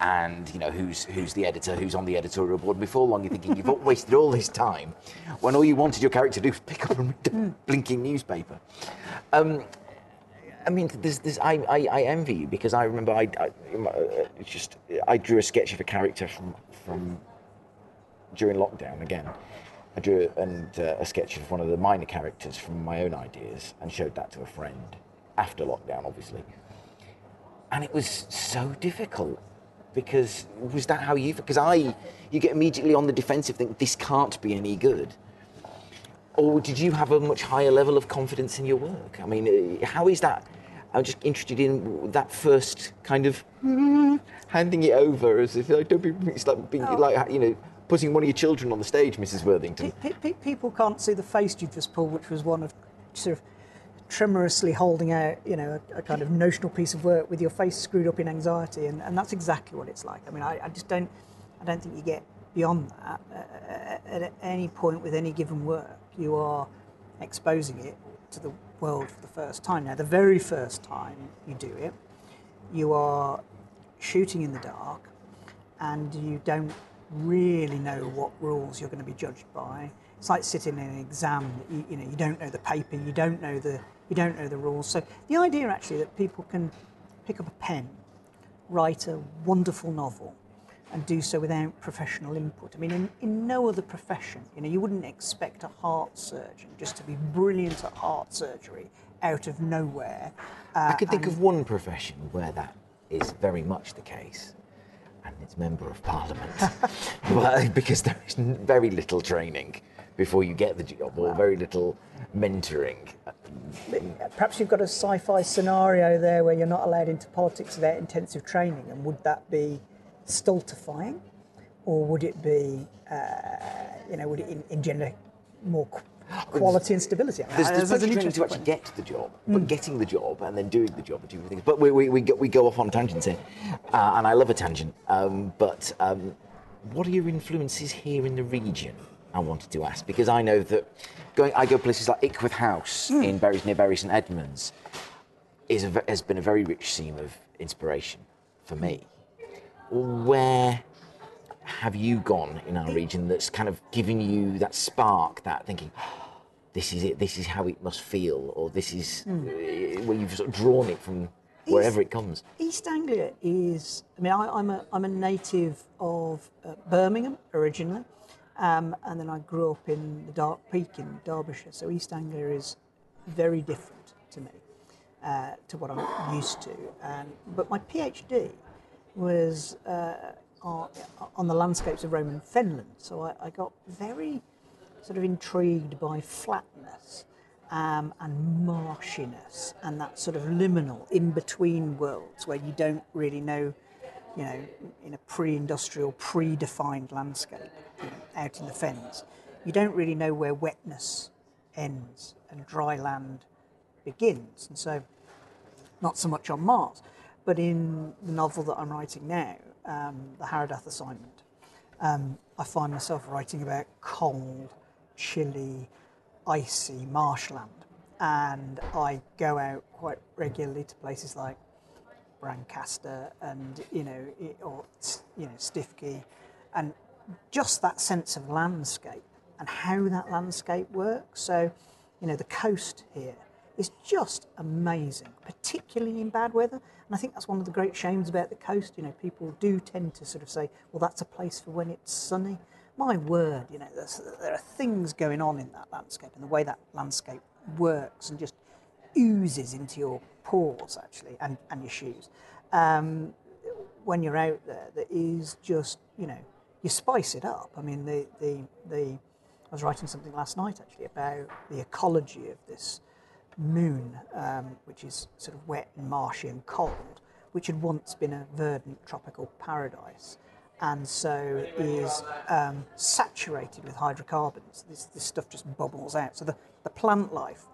And you know who's who's the editor, who's on the editorial board. Before long, you're thinking you've wasted all this time when all you wanted your character to do was pick up a mm. blinking newspaper. Um, I mean, there's, there's, I, I, I, envy you because I remember I, I uh, just I drew a sketch of a character from from during lockdown again. I drew and uh, a sketch of one of the minor characters from my own ideas and showed that to a friend after lockdown, obviously. And it was so difficult because was that how you? Because I, you get immediately on the defensive, think this can't be any good. Or did you have a much higher level of confidence in your work? I mean, uh, how is that? I'm just interested in that first kind of handing it over as if like don't be it's like being oh. like you know putting one of your children on the stage, Mrs. Worthington. people can't see the face you just pulled, which was one of sort of tremorously holding out, you know, a, a, kind of notional piece of work with your face screwed up in anxiety, and, and that's exactly what it's like. I mean, I, I just don't, I don't think you get beyond that. Uh, at any point with any given work, you are exposing it to the world for the first time. Now, the very first time you do it, you are shooting in the dark, and you don't really know what rules you're going to be judged by. It's like sitting in an exam. You, you, know, you don't know the paper, you don't know the you don't know the rules. So the idea actually that people can pick up a pen, write a wonderful novel, and do so without professional input. I mean, in, in no other profession, you know, you wouldn't expect a heart surgeon just to be brilliant at heart surgery out of nowhere. Uh, I could think of one profession where that is very much the case and its member of parliament. well, because there is very little training before you get the job, or very little mentoring. Perhaps you've got a sci-fi scenario there where you're not allowed into politics without intensive training, and would that be stultifying, or would it be, uh, you know, would it engender more quality and stability. There's, there's, there's to actually get the job, but mm. getting the job and then doing the job are two things. But we, we, we, go, we go off on tangents here, uh, and I love a tangent. Um, but um, what are your influences here in the region? I wanted to ask because I know that going, I go places like Ickworth House mm. in Bury, near Bury St Edmunds is a, has been a very rich seam of inspiration for me. Where have you gone in our region that's kind of given you that spark, that thinking, this is it, this is how it must feel, or this is mm. where you've sort of drawn it from wherever East, it comes? East Anglia is, I mean, I, am a, I'm a native of uh, Birmingham originally, um, and then I grew up in the Dark Peak in Derbyshire, so East Anglia is very different to me. Uh, to what I'm used to, and, but my PhD was uh, on the landscapes of Roman Fenland. So I, I got very sort of intrigued by flatness um, and marshiness and that sort of liminal in between worlds where you don't really know, you know, in a pre industrial, pre-defined landscape you know, out in the fens, you don't really know where wetness ends and dry land begins. And so, not so much on Mars, but in the novel that I'm writing now, um, the Haradath assignment, um, I find myself writing about cold, chilly, icy marshland. And I go out quite regularly to places like Brancaster and, you know, or, you know, Stiffkey. And just that sense of landscape and how that landscape works. So, you know, the coast here is just amazing, particularly in bad weather. And I think that's one of the great shames about the coast. You know, people do tend to sort of say, well, that's a place for when it's sunny. My word, you know, there are things going on in that landscape and the way that landscape works and just oozes into your pores, actually, and, and your shoes. Um, when you're out there, that is just, you know, you spice it up. I mean, the, the, the I was writing something last night actually about the ecology of this moon, um, which is sort of wet and marshy and cold, which had once been a verdant tropical paradise and so is um, saturated with hydrocarbons. This, this stuff just bubbles out. So the, the plant life,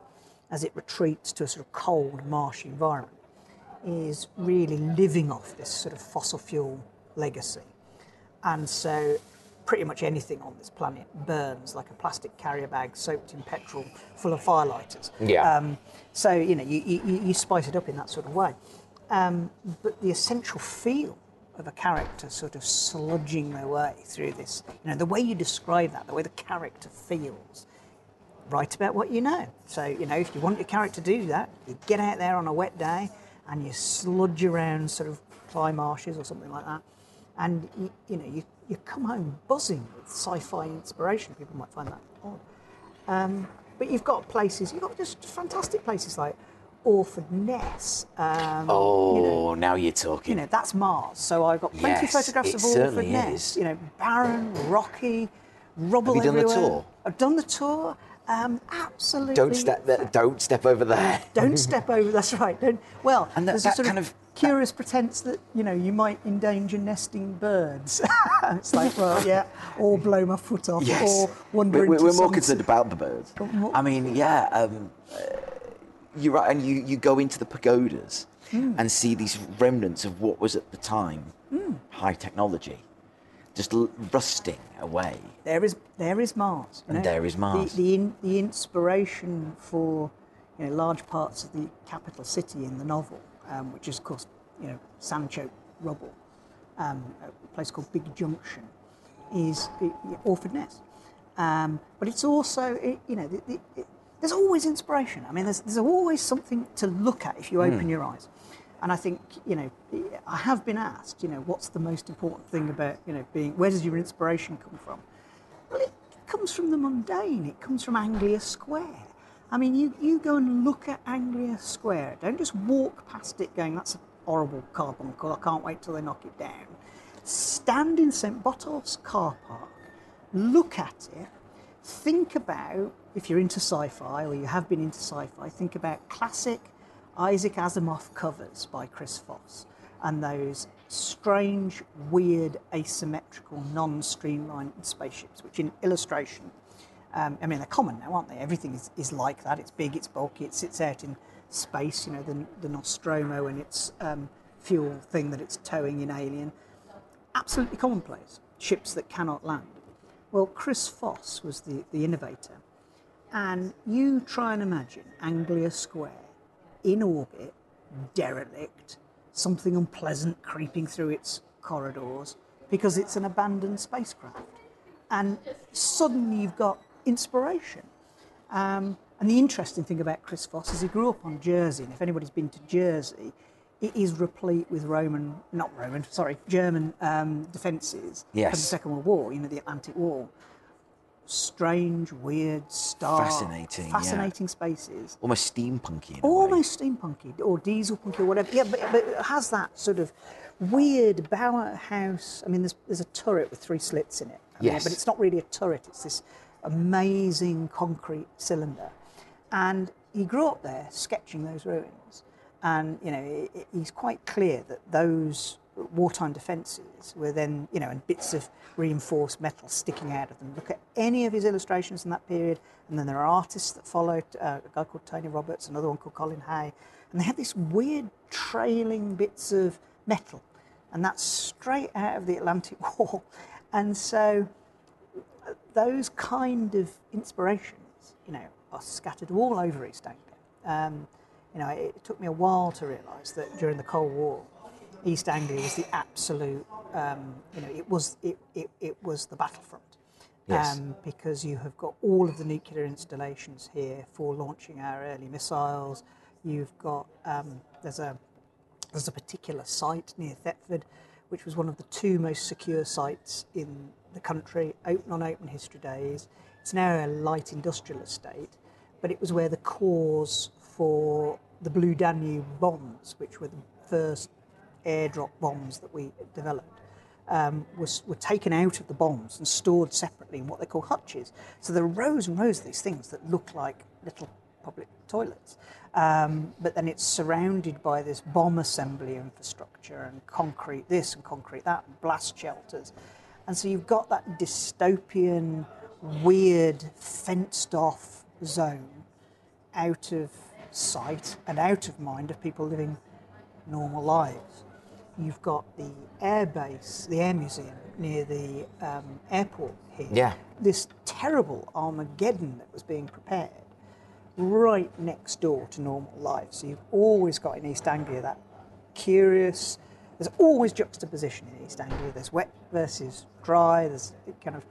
as it retreats to a sort of cold, marshy environment, is really living off this sort of fossil fuel legacy. And so pretty much anything on this planet burns like a plastic carrier bag soaked in petrol full of firelighters. Yeah. Um, so, you know, you, you, you spice it up in that sort of way. Um, but the essential feel of a character sort of sludging their way through this, you know, the way you describe that, the way the character feels, write about what you know. So, you know, if you want your character to do that, you get out there on a wet day and you sludge around sort of Cley Marshes or something like that. And, you, you know, you, you come home buzzing with sci-fi inspiration. People might find that odd. Um, but you've got places, you've got just fantastic places like Orford Ness. Um, Oh, you know, now you're talking. you know, that's Mars. So I've got plenty Yes, of photographs of Orford Ness. You know, barren, rocky, rubble Have you done the everywhere. tour? I've done the tour. Um, absolutely. don't step there, don't step over there. Don't step over. That's right. Don't, well, And that- that sort kind of- curious pretense that you know you might endanger nesting birds. it's like, well, yeah, or blow my foot off, Yes. or wander we're, into we're more concerned about the birds. I mean, yeah, um, uh, you're right. And you, you go into the pagodas Hmm. and see these remnants of what was at the time Hmm. high technology, just l- rusting away. There is there is Mars. And know. there is Mars. The the, in, the inspiration for you know large parts of the capital city in the novel, um, which is of course you know sand-choked rubble, um, a place called Big Junction, is Orford Ness. Um, but it's also i you know the, the, it, there's always inspiration. I mean, there's there's always something to look at if you open your eyes. And I think, you know, I have been asked, you know, what's the most important thing about, you know, being, where does your inspiration come from? Well, it comes from the mundane. It comes from Anglia Square. I mean, you, you go and look at Anglia Square. Don't just walk past it going, that's a horrible carbuncle. I can't wait till they knock it down. Stand in St. Botolph's car park, look at it, think about, if you're into sci fi or you have been into sci fi, think about classic Isaac Asimov covers by Chris Foss and those strange, weird, asymmetrical, non streamlined spaceships, which in illustration, um, I mean, they're common now, aren't they? Everything is, is like that. It's big, it's bulky, it sits out in space, you know, the, the Nostromo and its um, fuel thing that it's towing in Alien. Absolutely commonplace. Ships that cannot land. Well, Chris Foss was the, the innovator. And you try and imagine Anglia Square in orbit, derelict, something unpleasant creeping through its corridors because it's an abandoned spacecraft. And suddenly you've got inspiration. Um, and the interesting thing about Chris Foss is he grew up on Jersey, and if anybody's been to Jersey, it is replete with Roman, not Roman, sorry, German um, defences from the Second World War, you know, the Atlantic Wall. Strange, weird, star, Fascinating, yeah. fascinating spaces Almost steampunky. In a way. almost steampunky or diesel punky or whatever. Yeah, but, but it has that sort of weird Bauhaus. I mean, there's, there's a turret with three slits in it. I mean, Yes. but it's not really a turret. It's this amazing concrete cylinder. And he grew up there sketching those ruins. And, you know, he's quite clear that those wartime defences were then, you know, and bits of reinforced metal sticking out of them. Look at any of his illustrations in that period, and then there are artists that followed, uh, a guy called Tony Roberts, another one called Colin Hay, and they had these weird trailing bits of metal, and that's straight out of the Atlantic Wall. And so those kind of inspirations, you know, are scattered all over East Anglia. Um, you know, it, it took me a while to realise that during the Cold War, East Anglia was the absolute, um, you know, it was it, it, it was the battlefront. Yes. Um, because you have got all of the nuclear installations here for launching our early missiles. You've got um, there's a there's a particular site near Thetford, which was one of the two most secure sites in the country, open on open history days. It's now a light industrial estate, but it was where the cores for the Blue Danube bombs, which were the first airdrop bombs that we developed, um, was, were taken out of the bombs and stored separately in what they call hutches. So there are rows and rows of these things that look like little public toilets. Um, but then it's surrounded by this bomb assembly infrastructure and concrete this and concrete that and blast shelters. And so you've got that dystopian, weird, fenced off zone out of sight and out of mind of people living normal lives. You've got the air base, the air museum near the um, airport here. Yeah. This terrible Armageddon that was being prepared right next door to normal life. So you've always got in East Anglia that curious, there's always juxtaposition in East Anglia. There's wet versus dry, there's kind of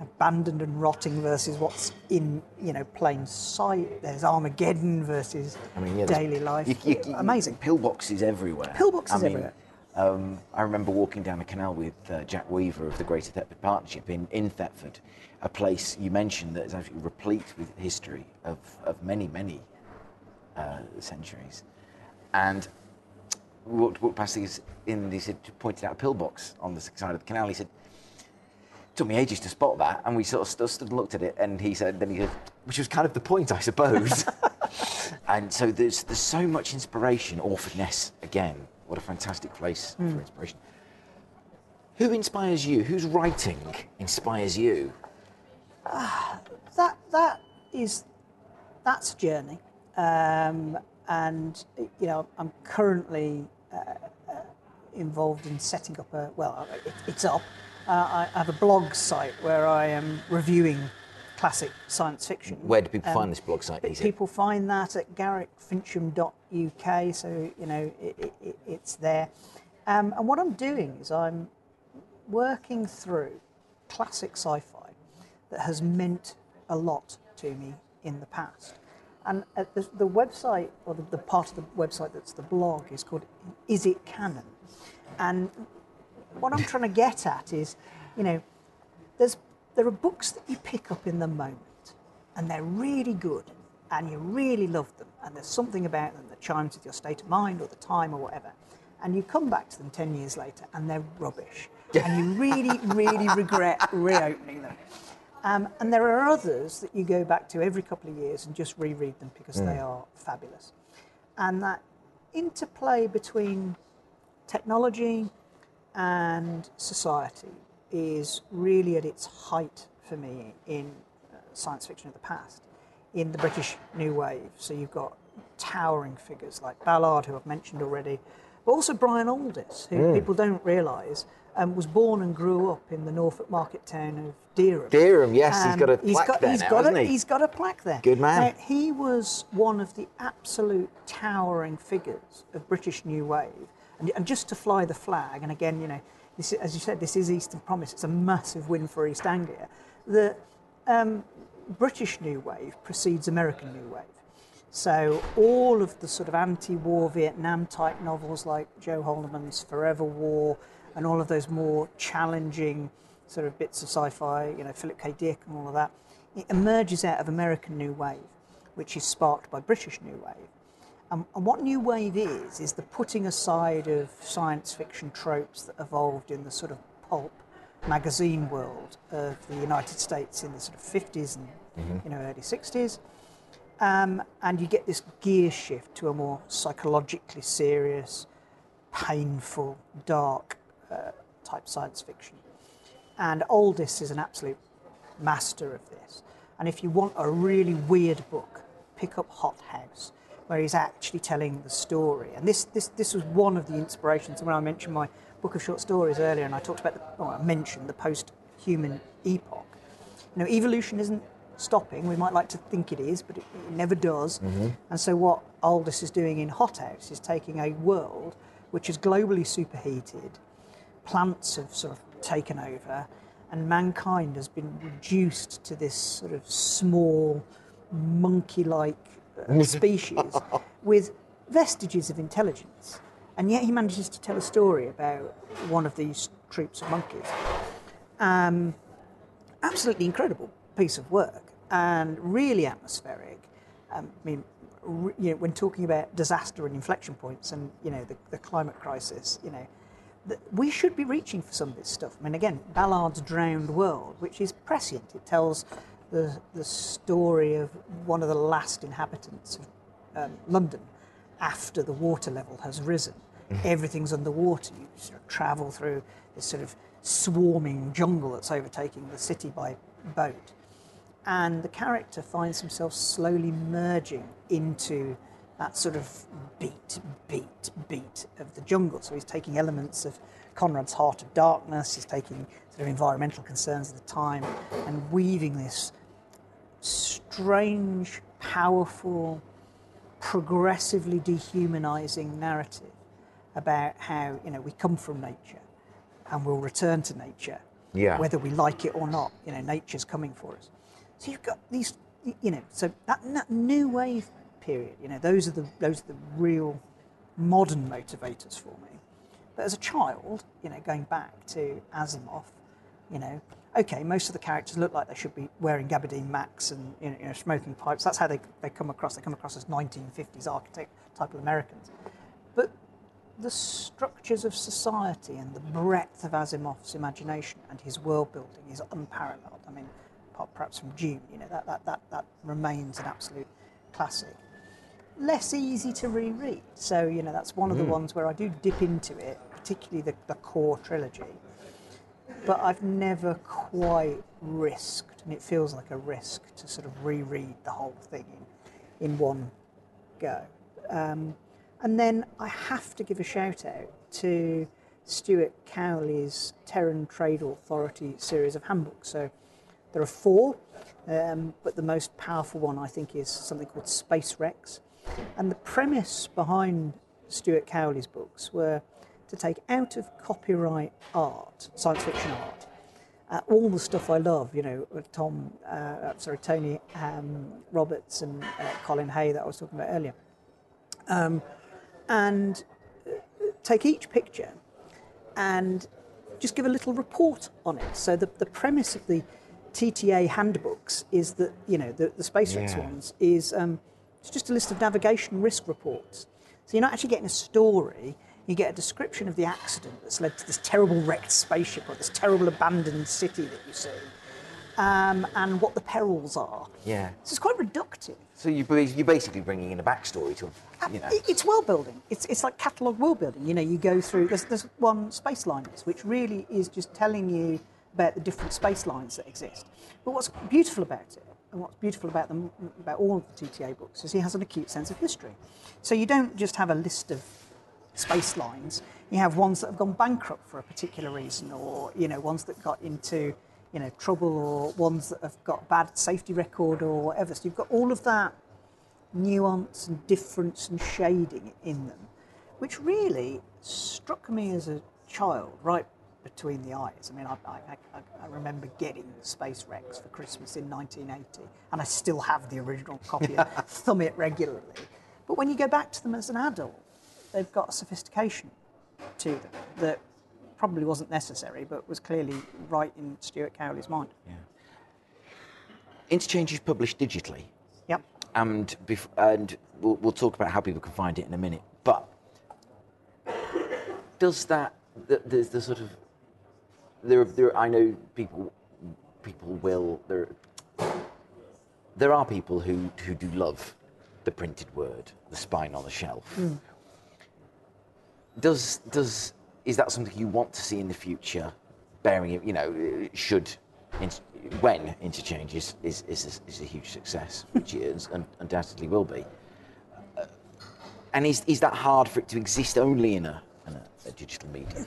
abandoned and rotting versus what's in you know plain sight. There's Armageddon versus I mean, yeah, daily life. you- you- you- Amazing. Pillboxes everywhere. Pillboxes I mean, everywhere. Um, I remember walking down the canal with uh, Jack Weaver of the Greater Thetford Partnership in, in Thetford, a place you mentioned that is actually replete with history of, of many, many uh, centuries. And we walked, walked past these in, and he said, pointed out a pillbox on the side of the canal. He said, took me ages to spot that, and we sort of stood, stood and looked at it, and he said, then he said, which was kind of the point, I suppose. and so there's there's so much inspiration. Orford Ness again, what a fantastic place for inspiration. Who inspires you? Whose writing inspires you? that that is that's a journey, um, and you know I'm currently uh, uh, involved in setting up a well, it, it's up. Uh, I have a blog site where I am reviewing classic science fiction. Where do people Um, find this blog site? Easy? People find that at garrickfincham.uk, so you know it, it, it's there. Um, and what I'm doing is I'm working through classic sci-fi that has meant a lot to me in the past. And the, the website, or the, the part of the website that's the blog, is called Is It Canon? And what I'm trying to get at is, you know, there's there are books that you pick up in the moment, and they're really good, and you really love them, and there's something about them that chimes with your state of mind or the time or whatever, and you come back to them ten years later, and they're rubbish, and you really, really regret reopening them. Um, and there are others that you go back to every couple of years and just reread them because they are fabulous. And that interplay between technology and society is really at its height for me in uh, science fiction of the past, in the British New Wave. So you've got towering figures like Ballard, who I've mentioned already, but also Brian Aldiss, who people don't realise um, was born and grew up in the Norfolk market town of Dereham. Dereham, yes, he's And got a plaque there he's now, got a, he? He's got a plaque there. Good man. Now, he was one of the absolute towering figures of British New Wave. And, and just to fly the flag, and again, you know, this, as you said, this is Eastern Promise. It's a massive win for East Anglia. The um, British New Wave precedes American New Wave. So all of the sort of anti-war Vietnam type novels like Joe Haldeman's Forever War and all of those more challenging sort of bits of sci-fi, you know, Philip K. Dick and all of that, it emerges out of American New Wave, which is sparked by British New Wave. Um, and what New Wave is, is the putting aside of science fiction tropes that evolved in the sort of pulp magazine world of the United States in the sort of 50s and you know early 60s. Um, and you get this gear shift to a more psychologically serious, painful, dark uh, type science fiction. And Aldiss is an absolute master of this. And if you want a really weird book, pick up Hot House, where he's actually telling the story. And this, this, this was one of the inspirations when I mentioned my book of short stories earlier, and I talked about the, well, I mentioned the post-human epoch. You know, evolution isn't stopping. We might like to think it is, but it, it never does. And so, what Aldiss is doing in Hothouse is taking a world which is globally superheated, plants have sort of taken over, and mankind has been reduced to this sort of small, monkey like uh, species with vestiges of intelligence. And yet, he manages to tell a story about one of these troops of monkeys um, absolutely incredible piece of work and really atmospheric. Um, I mean, re- you know, when talking about disaster and inflection points and you know the, the climate crisis, you know, we should be reaching for some of this stuff. I mean, again, Ballard's Drowned World, which is prescient. It tells the, the story of one of the last inhabitants of um, London after the water level has risen. Everything's underwater. You sort of travel through this sort of swarming jungle that's overtaking the city by boat. And the character finds himself slowly merging into that sort of beat, beat, beat of the jungle. So he's taking elements of Conrad's Heart of Darkness, he's taking sort of environmental concerns of the time and weaving this strange, powerful, progressively dehumanizing narrative about how, you know, we come from nature and we'll return to nature. Yeah. Whether we like it or not, you know, nature's coming for us. So you've got these, you know, so that, that new wave period, you know, those are the those are the real modern motivators for me. But as a child, you know, going back to Asimov, you know, okay, most of the characters look like they should be wearing gabardine macs and you know, you know, smoking pipes. That's how they, they come across. They come across as 1950s architect type of Americans. But the structures of society and the breadth of Asimov's imagination and his world building is unparalleled. I mean, perhaps from Dune, you know, that, that, that, that remains an absolute classic. Less easy to reread. So, you know, that's one of the ones where I do dip into it, particularly the, the core trilogy. But I've never quite risked, and it feels like a risk to sort of reread the whole thing in, in one go. Um, and then I have to give a shout out to Stewart Cowley's Terran Trade Authority series of handbooks. So there are four, um, but the most powerful one I think is something called Spacewrecks. And the premise behind Stewart Cowley's books were to take out of copyright art, science fiction art, uh, all the stuff I love, you know, Tom, uh, sorry, Tony um, Roberts and uh, Colin Hay that I was talking about earlier. Um, and uh, take each picture and just give a little report on it. So the, the premise of the TTA handbooks is that, you know, the, the Spacewrecks Yeah. ones is um, it's just a list of navigation risk reports. So you're not actually getting a story, you get a description of the accident that's led to this terrible wrecked spaceship or this terrible abandoned city that you see, um, and what the perils are. Yeah. So it's quite reductive. So you, you're basically bringing in a backstory to, you know. It- It's world building. It's, it's like catalogue world building. You know, you go through, there's, there's one space liners, which really is just telling you about the different space lines that exist. But what's beautiful about it, and what's beautiful about them, about all of the TTA books, is he has an acute sense of history. So you don't just have a list of space lines. You have ones that have gone bankrupt for a particular reason, or you know, ones that got into you know trouble, or ones that have got bad safety record, or whatever. So you've got all of that nuance and difference and shading in them, which really struck me as a child right between the eyes. I mean, I, I, I, remember getting Spacewrecks for Christmas in 1980, and I still have the original copy and thumb it regularly. But when you go back to them as an adult, they've got a sophistication to them that probably wasn't necessary, but was clearly right in Stewart Cowley's mind. Yeah. Interchange is published digitally. Yep. and bef- and we'll, we'll talk about how people can find it in a minute. But does that the, the, the sort of there, there I know people people will there there are people who who do love the printed word, the spine on the shelf. Does does is that something you want to see in the future? Bearing it, you know, should when interchange is is, is, a, is a huge success, which it is and undoubtedly will be. Uh, and is is that hard for it to exist only in a, in a, a digital medium?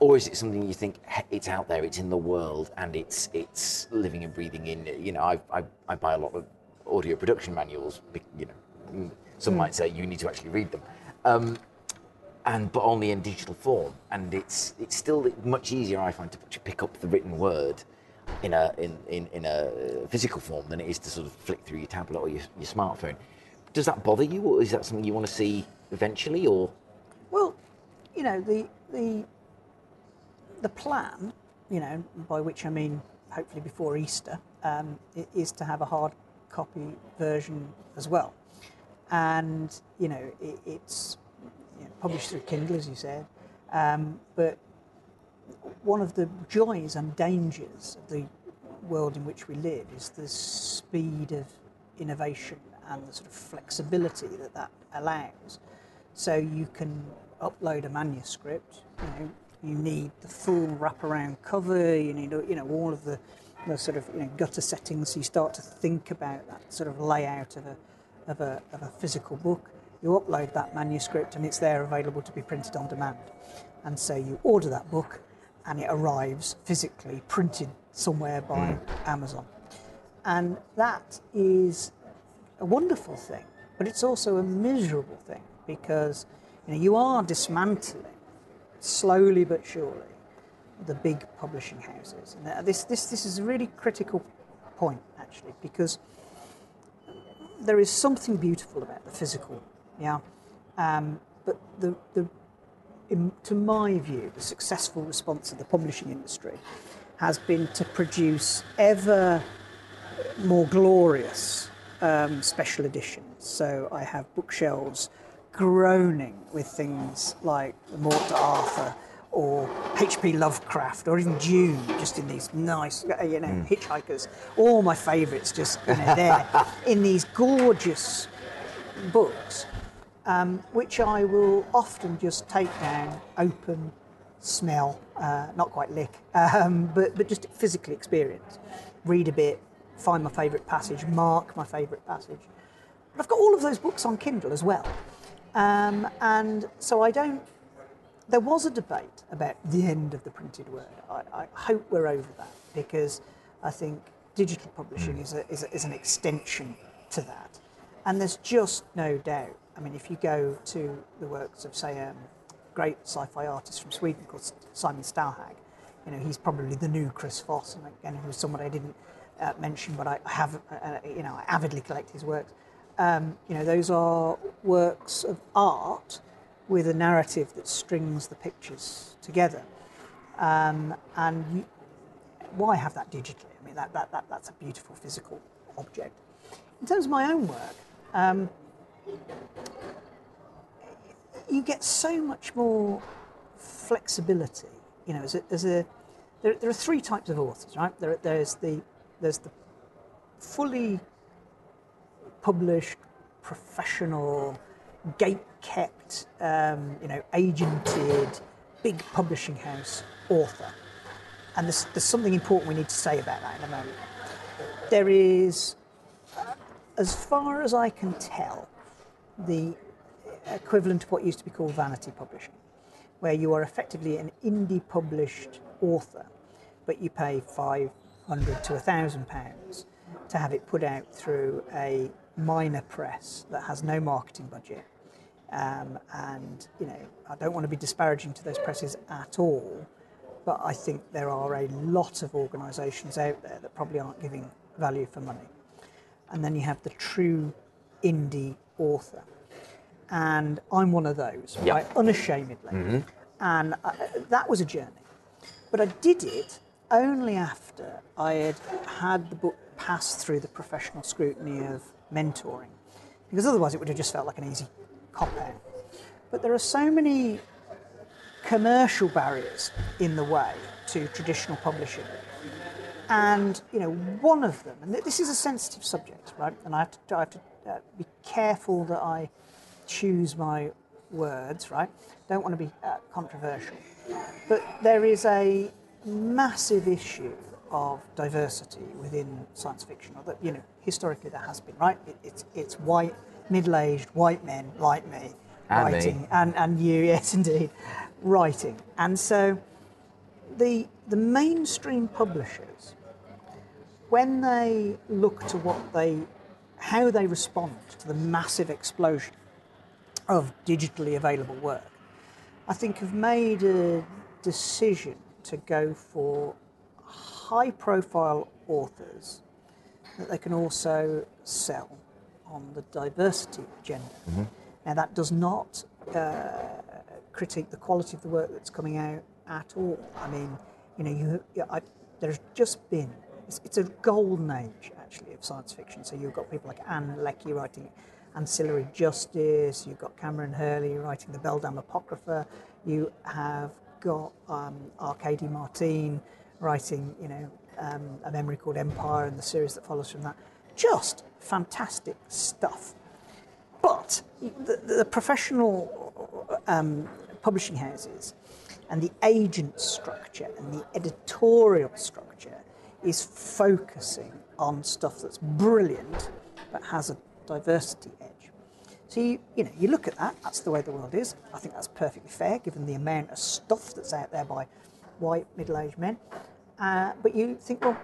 Or is it something you think it's out there, it's in the world, and it's it's living and breathing in? You know, I I, I buy a lot of audio production manuals. You know, mm, some might say you need to actually read them, um, and but only in digital form. And it's it's still much easier, I find, to pick up the written word in a in, in, in a physical form than it is to sort of flick through your tablet or your, your smartphone. Does that bother you, or is that something you want to see eventually, or Well, you know, the the the plan, you know, by which I mean hopefully before Easter, um, is to have a hard copy version as well. And you know, it, it's you know, published through Kindle, as you said, Um, but one of the joys and dangers of the world in which we live is the speed of innovation and the sort of flexibility that that allows. So you can upload a manuscript, you know, you need the full wraparound cover, you need you know all of the, the sort of you know, gutter settings. So you start to think about that sort of layout of a, of a, of a physical book. You upload that manuscript and it's there available to be printed on demand. And so you order that book and it arrives physically printed somewhere by mm. Amazon. And that is a wonderful thing, but it's also a miserable thing because you, know, you are dismantling slowly but surely the big publishing houses. And this, this, this is a really critical point actually because there is something beautiful about the physical, yeah. Um, but the, the in, to my view, the successful response of the publishing industry has been to produce ever more glorious um, special editions. So I have bookshelves groaning with things like the Morte d'Arthur or H.P. Lovecraft or even Dune, just in these nice, uh, you know, mm. hitchhikers. All my favourites just you know, there in these gorgeous books um, which I will often just take down, open, smell, uh, not quite lick, um, but, but just physically experience. Read a bit, find my favourite passage, mark my favourite passage. But I've got all of those books on Kindle as well. Um, and so I don't. There was a debate about the end of the printed word. I, I hope we're over that because I think digital publishing mm. is, a, is, a, is an extension to that. And there's just no doubt I mean, if you go to the works of, say, a um, great sci-fi artist from Sweden called Simon Stålenhag, you know, he's probably the new Chris Foss, and again, he was someone I didn't uh, mention, but I have, uh, uh, you know, I avidly collect his works. Um, you know, those are works of art with a narrative that strings the pictures together. Um, and you, why have that digitally? I mean, that, that, that, that's a beautiful physical object. In terms of my own work, um, you get so much more flexibility. You know, as a, as a there, there, are three types of authors, right? There, there's the there's the fully published, professional, gate kept, um, you know, agented, big publishing house author. And there's, there's something important we need to say about that in a moment. There is, uh, as far as I can tell, the equivalent of what used to be called vanity publishing, where you are effectively an indie published author, but you pay 500 to 1,000 pounds to have it put out through a minor press that has no marketing budget. Um, and, you know, I don't want to be disparaging to those presses at all, but I think there are a lot of organisations out there that probably aren't giving value for money. And then you have the true indie author. And I'm one of those, yep. right? Unashamedly. Mm-hmm. And I, that was a journey. But I did it only after I had had the book pass through the professional scrutiny of mentoring. Because otherwise it would have just felt like an easy cop out. But there are so many commercial barriers in the way to traditional publishing. And you know, one of them, and this is a sensitive subject, right? And I have to, I have to uh, be careful that I choose my words, right? Don't want to be uh, controversial. But there is a massive issue of diversity within science fiction, or that, you know, historically there has been, right? It, it's, it's white, middle-aged white men like me and writing, me. and, and you, yes, indeed, writing. And so the, the mainstream publishers, when they look to what they how they respond to the massive explosion of digitally available work, I think have made a decision to go for high profile authors that they can also sell on the diversity agenda. Mm-hmm. Now, that does not uh, critique the quality of the work that's coming out at all. I mean, you know, you, I, there's just been, it's, it's a golden age actually of science fiction. So you've got people like Ann Leckie writing Ancillary Justice, you've got Kameron Hurley writing the Bel Dame Apocrypha, you have got um, Arkady Martine writing, you know, um, a memory called Empire and the series that follows from that. Just fantastic stuff. But the, the professional um, publishing houses and the agent structure and the editorial structure is focusing on stuff that's brilliant but has a diversity edge. So you, you know you look at that. That's the way the world is. I think that's perfectly fair given the amount of stuff that's out there by white middle-aged men. Uh, but you think, well,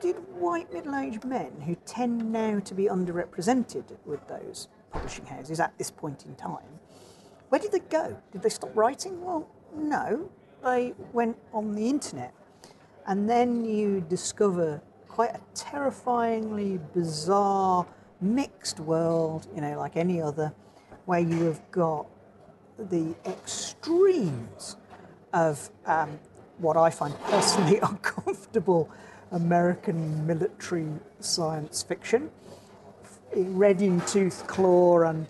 did white middle-aged men who tend now to be underrepresented with those publishing houses at this point in time, where did they go? Did they stop writing? Well, no. They went on the internet, and then you discover quite a terrifyingly bizarre, mixed world, you know, like any other, where you have got the extremes of um, what I find personally uncomfortable American military science fiction, red in tooth claw and,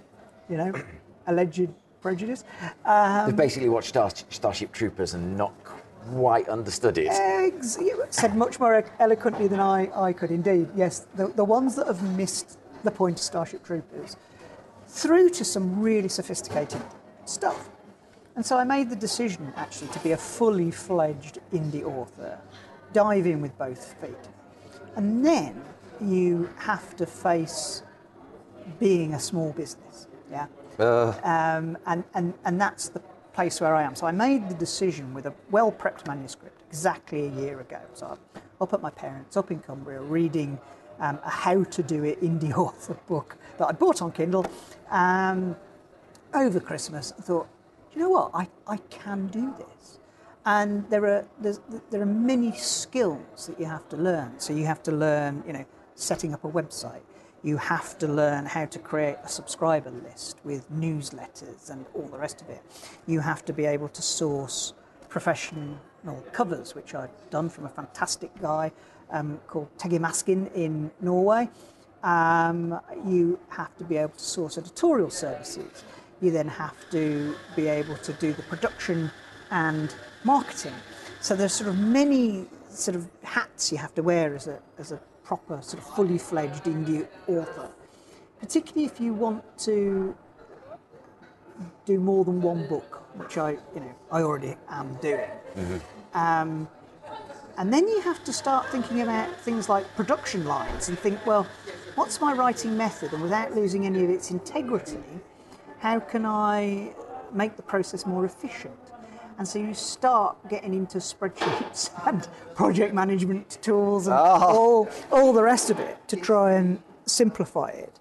you know, alleged prejudice. Um, They've basically watched Star- Starship Troopers and not quite understood it. Ex- said much more eloquently than I, I could indeed. Yes, the, the ones that have missed the point of Starship Troopers through to some really sophisticated stuff. And so I made the decision actually to be a fully fledged indie author, dive in with both feet. And then you have to face being a small business. Yeah. Um, and, and, and that's the place where I am. So I made the decision with a well prepped manuscript exactly a year ago. So I'm up at my parents' up in Cumbria reading um, a how to do it indie author book that I bought on Kindle um, over Christmas. I thought, you know what, I, I can do this. And there are, there are many skills that you have to learn. So you have to learn, you know, setting up a website. You have to learn how to create a subscriber list with newsletters and all the rest of it. You have to be able to source professional covers, which I've done from a fantastic guy um, called Teggy Maskin in Norway. Um, you have to be able to source editorial services you then have to be able to do the production and marketing. So there's sort of many sort of hats you have to wear as a, as a proper sort of fully fledged indie author, particularly if you want to do more than one book, which I, you know, I already am doing. Mm-hmm. Um, and then you have to start thinking about things like production lines and think, well, what's my writing method? And without losing any of its integrity, how can I make the process more efficient? And so you start getting into spreadsheets and project management tools and oh. all, all the rest of it to try and simplify it.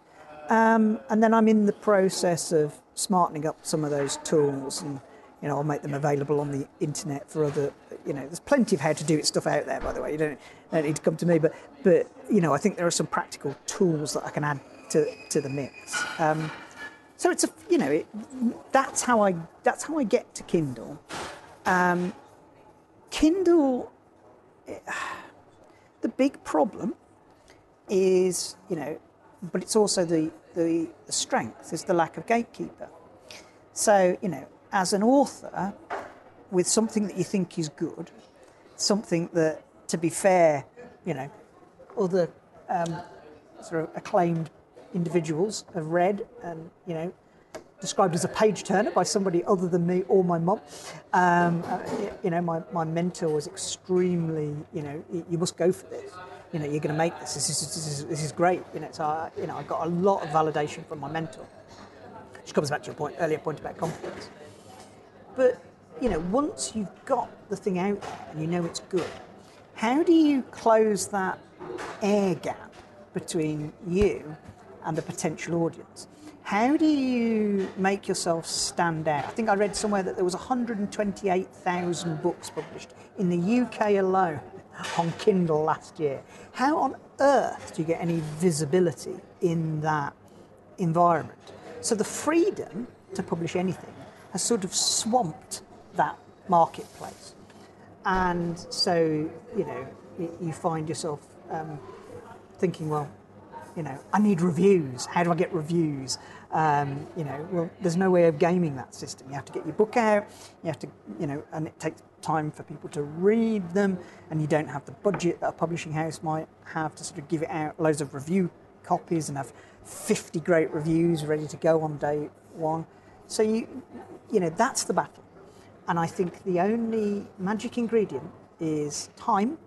Um, and then I'm in the process of smartening up some of those tools and you know, I'll make them available on the internet for other, you know, there's plenty of how to do it stuff out there, by the way. You don't, don't need to come to me, but, but, you know, I think there are some practical tools that I can add to, to the mix. Um, so it's a you know it, that's how I that's how I get to Kindle. Um, Kindle, the big problem is you know, but it's also the, the the strength is the lack of gatekeeper. So you know, as an author, with something that you think is good, something that, to be fair, you know, other um, sort of acclaimed individuals have read and, you know, described as a page turner by somebody other than me or my mum. Um, uh, you know, my, my mentor was extremely, you know, you must go for this. You know, you're going to make this. This is, this is, this is great. You know, so I, you know, I got a lot of validation from my mentor. Which comes back to your point, earlier point about confidence. But, you know, once you've got the thing out there and you know it's good, how do you close that air gap between you and the potential audience. How do you make yourself stand out? I think I read somewhere that there was 128,000 books published in the UK alone on Kindle last year. How on earth do you get any visibility in that environment? So the freedom to publish anything has sort of swamped that marketplace. And so, you know, you find yourself um, thinking, well, you know, I need reviews. How do I get reviews? Um, you know, well, there's no way of gaming that system. You have to get your book out. You have to, you know, and it takes time for people to read them, and you don't have the budget that a publishing house might have to sort of give it out loads of review copies and have 50 great reviews ready to go on day one. So you, you know, that's the battle. And I think the only magic ingredient is time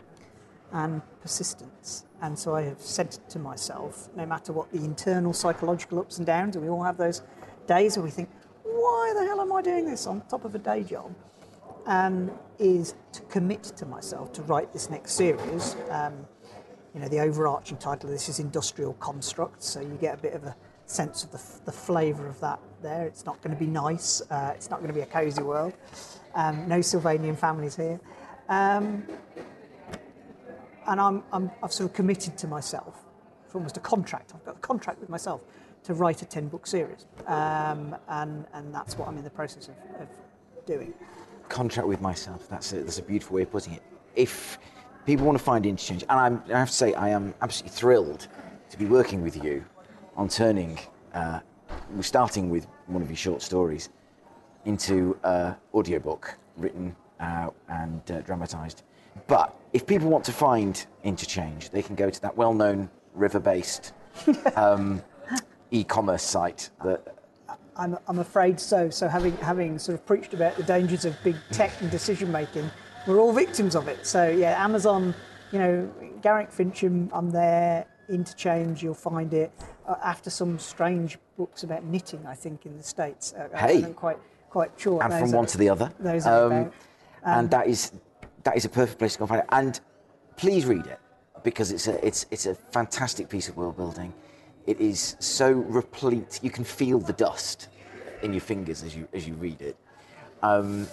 and persistence. And so I have said to myself, no matter what the internal psychological ups and downs, and we all have those days where we think, why the hell am I doing this on top of a day job? Um, is to commit to myself to write this next series. Um, you know, the overarching title of this is Industrial Construct, so you get a bit of a sense of the, the flavour of that there. It's not going to be nice, uh, it's not going to be a cosy world. Um, no Sylvanian families here. And I'm, I'm, I've sort of committed to myself, for almost a contract, I've got a contract with myself to write a 10 book series. Um, and, and that's what I'm in the process of, of doing. Contract with myself, that's a, that's a beautiful way of putting it. If people want to find interchange, and I'm, I have to say, I am absolutely thrilled to be working with you on turning, uh, starting with one of your short stories into an audiobook written uh, and uh, dramatised. But if people want to find interchange, they can go to that well-known river-based um, e-commerce site that I'm, I'm afraid so. So having having sort of preached about the dangers of big tech and decision making, we're all victims of it. So yeah, Amazon, you know, Garrick Fincham, I'm there. Interchange, you'll find it uh, after some strange books about knitting, I think, in the states. Uh, Hey. I'm quite quite sure. and from one to the other. Those are Um, and that is that is a perfect place to go and find it. And please read it because it's a it's it's a fantastic piece of world building. It is so replete. You can feel the dust in your fingers as you as you read it. Um,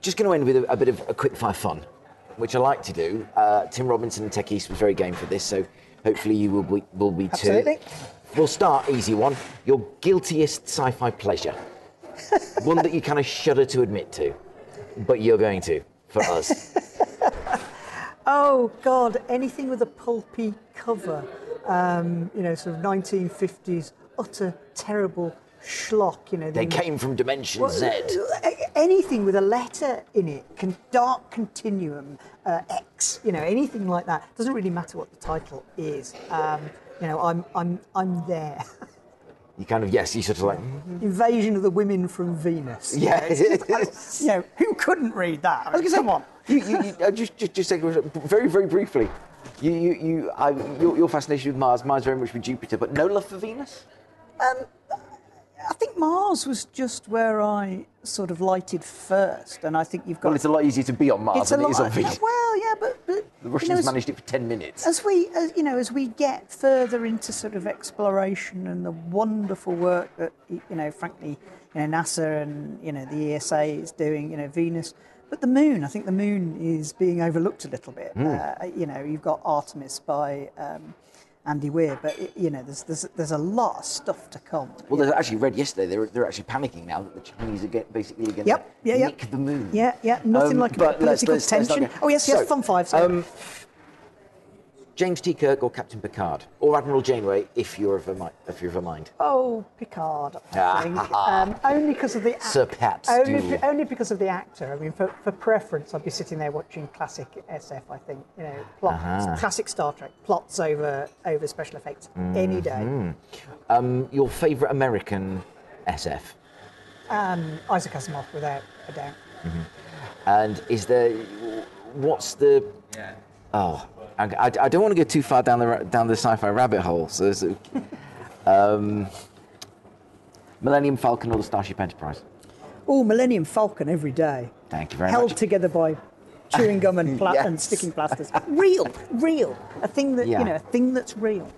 just going to end with a, a bit of a quick fire fun, which I like to do. Uh, Tim Robinson and Tech East was very game for this, so hopefully you will be, will be too. Absolutely. We'll start easy one. Your guiltiest sci-fi pleasure, one that you kind of shudder to admit to, but you're going to for us. Oh God! Anything with a pulpy cover, um, you know, sort of 1950s utter terrible schlock. You know, they the- came from Dimension Well, Z. a- Anything with a letter in it, can dark continuum uh, X, you know, anything like that. Doesn't really matter what the title is. Um, you know, I'm I'm I'm there. You kind of yes, you sort of like Invasion of the Women from Venus. Yeah. you know, who couldn't read that? I mean, come on. you, you, you, uh, just just just take a- very very briefly. You you you I, your, your fascination with Mars, Mars very much with Jupiter, but no love for Venus. I think Mars was just where I sort of lighted first, and I think you've got. Well, it's a lot easier to be on Mars than it is lot- on Venus. Well, yeah, but, The you Russians know, as- managed it for ten minutes. as we as, you know as we get further into sort of exploration and the wonderful work that you know frankly you know NASA and you know the ESA is doing you know Venus. But the moon I think the moon is being overlooked a little bit. Uh, you know you've got Artemis by um, Andy Weir but you know there's, there's there's a lot of stuff to come Well, they actually read yesterday. They're, they're actually panicking now that the Chinese are get, basically going Yep, to yeah, yeah. nick the moon. yeah yeah nothing Um, like a but bit of let's- political let's- let's tension oh yes yes So, fun five sorry. Um, James T. Kirk or Captain Picard or Admiral Janeway, if you're of a mi- if you're of a mind. Oh, Picard, I think. um, only because of the ac- Sir Pat's only, duel. only because of the actor. I mean, for, for preference, I'd be sitting there watching classic SF. I think you know, plot, Uh-huh. classic Star Trek plots over over special effects any day. Mm-hmm. Um, your favourite American SF, Um, Isaac Asimov, without a doubt. and is there what's the? Oh, I, I, I don't want to go too far down the down the sci-fi rabbit hole. So, um, Millennium Falcon or the Starship Enterprise. Oh, Millennium Falcon every day, Thank you very held much. Held together by chewing gum and, pla- and sticking plasters. real, real, a thing that Yeah. you know, a thing that's real.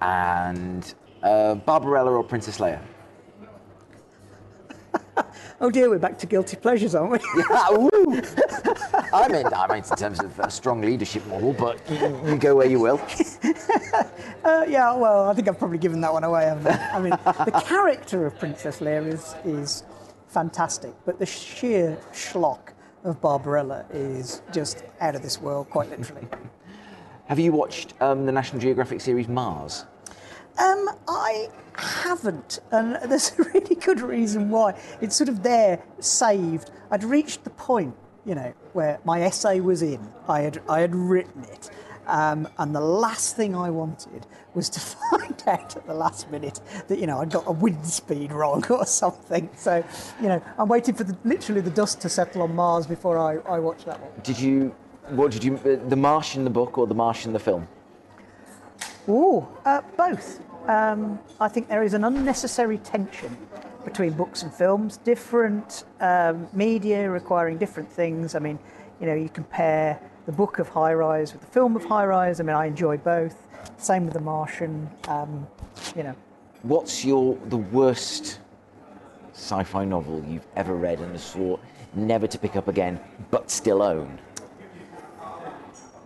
and uh, Barbarella or Princess Leia. Oh dear, we're back to guilty pleasures, aren't we? Ah, woo! I mean, I meant in terms of a strong leadership model, but you, you go where you will. Uh, yeah, well, I think I've probably given that one away. Haven't I? I mean, the character of Princess Leia is is fantastic, but the sheer schlock of Barbarella is just out of this world, quite literally. Have you watched um, the National Geographic series Mars? Um, I haven't, and there's a really good reason why. It's sort of there, saved. I'd reached the point, you know, where my essay was in. I had I had written it, um, and the last thing I wanted was to find out at the last minute that you know I'd got a wind speed wrong or something. So, you know, I'm waiting for the, literally the dust to settle on Mars before I, I watch that one. Did you? What did you? uh, The Martian, the book, or the Martian, the film? Oh, uh, both. Um, I think there is an unnecessary tension between books and films, different um, media requiring different things. I mean, you know, you compare the book of High Rise with the film of High Rise. I mean, I enjoy both. Same with The Martian. Um, you know, What's your the worst sci-fi novel you've ever read and swore never to pick up again, but still own?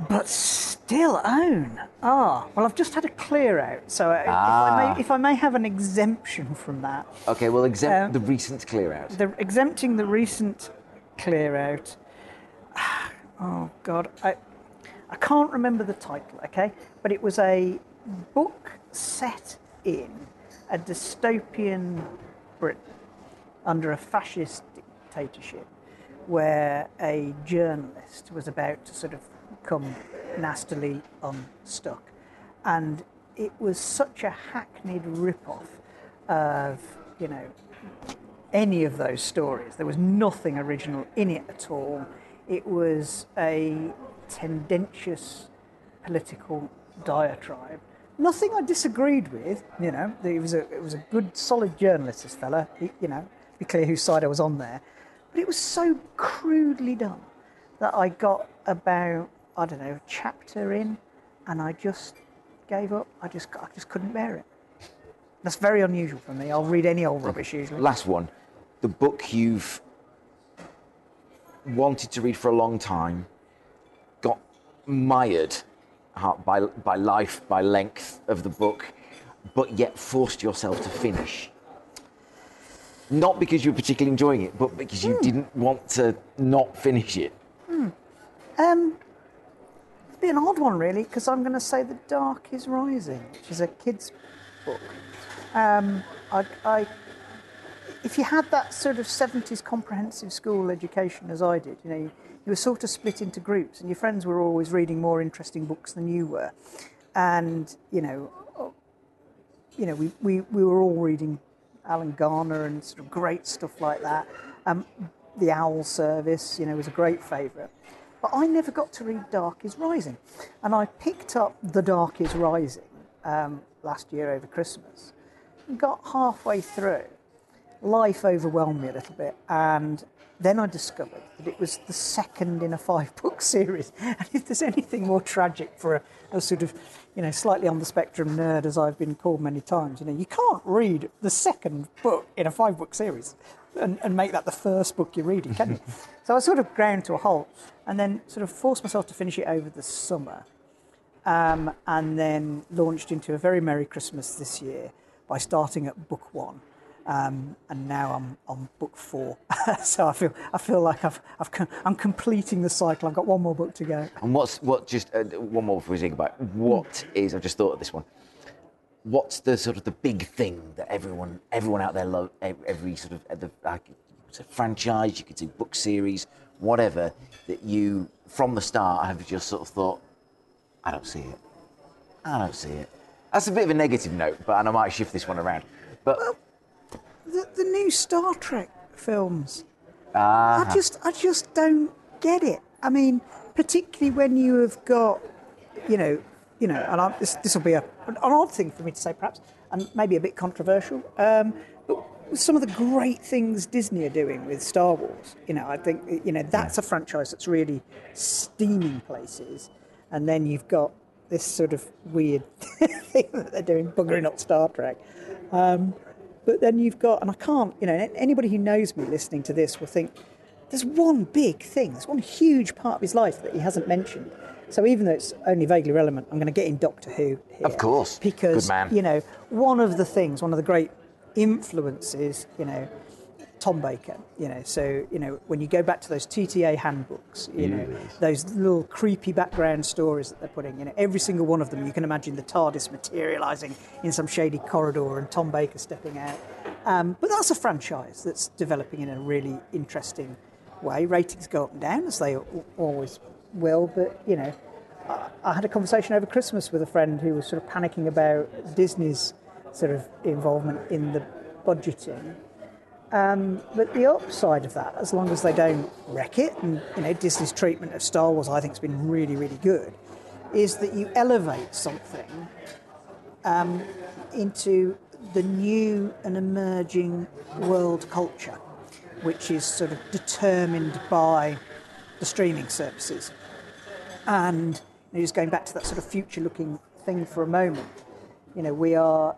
But still own. Ah, well, I've just had a clear out, so uh, if, I Ah. may, if I may have an exemption from that, Okay, well, exempt Um, the recent clear out. the exempting the recent clear out. Oh God, I I can't remember the title. Okay, but it was a book set in a dystopian Britain under a fascist dictatorship, where a journalist was about to sort of come nastily unstuck, and it was such a hackneyed rip-off of you know any of those stories. There was nothing original in it at all. It was a tendentious political diatribe. Nothing I disagreed with. You know, it was a it was a good, solid journalist. This fella. He, you know, be clear whose side I was on there. But it was so crudely done that I got about I don't know a chapter in, and I just gave up. I just I just couldn't bear it. That's very unusual for me. I'll read any old rubbish usually. Last one, the book you've wanted to read for a long time, got mired uh, by by life, by length of the book, but yet forced yourself to finish. Not because you were particularly enjoying it, but because you didn't want to not finish it. Um, it'd be an odd one, really, because I'm going to say The Dark is Rising, which is a kid's book. Um, I, I, if you had that sort of 70s comprehensive school education as I did, you know, you, you were sort of split into groups, and your friends were always reading more interesting books than you were. And, you know, oh, you know, we, we, we were all reading Alan Garner and sort of great stuff like that. Um, the Owl Service, you know, was a great favourite. But I never got to read Dark is Rising. And I picked up The Dark is Rising um, last year over Christmas and got halfway through. Life overwhelmed me a little bit. And then I discovered that it was the second in a five book series. And if there's anything more tragic for a, a sort of, you know, slightly on the spectrum nerd, as I've been called many times, you know, you can't read the second book in a five book series and, and make that the first book you're reading, can you? so I sort of ground to a halt and then sort of forced myself to finish it over the summer um, and then launched into a very Merry Christmas this year by starting at book one. Um, and now I'm on book four, so I feel I feel like I've, I've com- I'm completing the cycle. I've got one more book to go. And what's what? Just uh, one more before we say goodbye. What is? I've just thought of this one. What's the sort of the big thing that everyone everyone out there love? Every sort of the like, franchise. You could do book series, whatever that you from the start have just sort of thought, I don't see it. I don't see it. That's a bit of a negative note, but and I might shift this one around. But The, the new Star Trek films. ah, I just I just don't get it. I mean, particularly when you have got, you know, you know, and I, this this will be a, an odd thing for me to say, perhaps, and maybe a bit controversial. Um, but some of the great things Disney are doing with Star Wars, you know, I think you know that's a franchise that's really steaming places, and then you've got this sort of weird thing that they're doing, buggering up Star Trek. Um, but then you've got, and I can't, you know, anybody who knows me listening to this will think there's one big thing, there's one huge part of his life that he hasn't mentioned. So even though it's only vaguely relevant, I'm going to get in Doctor Who here. Of course. Because, Good man. you know, one of the things, one of the great influences, you know, Tom Baker, you know, so you know when you go back to those TTA handbooks, you know, those little creepy background stories that they're putting, you know, every single one of them, you can imagine the TARDIS materialising in some shady corridor and Tom Baker stepping out. Um, but that's a franchise that's developing in a really interesting way. Ratings go up and down as they always will, but you know, I, I had a conversation over Christmas with a friend who was sort of panicking about Disney's sort of involvement in the budgeting. Um, but the upside of that, as long as they don't wreck it, and you know Disney's treatment of Star Wars, I think, has been really, really good, is that you elevate something um, into the new and emerging world culture, which is sort of determined by the streaming services. And you know, just going back to that sort of future-looking thing for a moment, you know, we are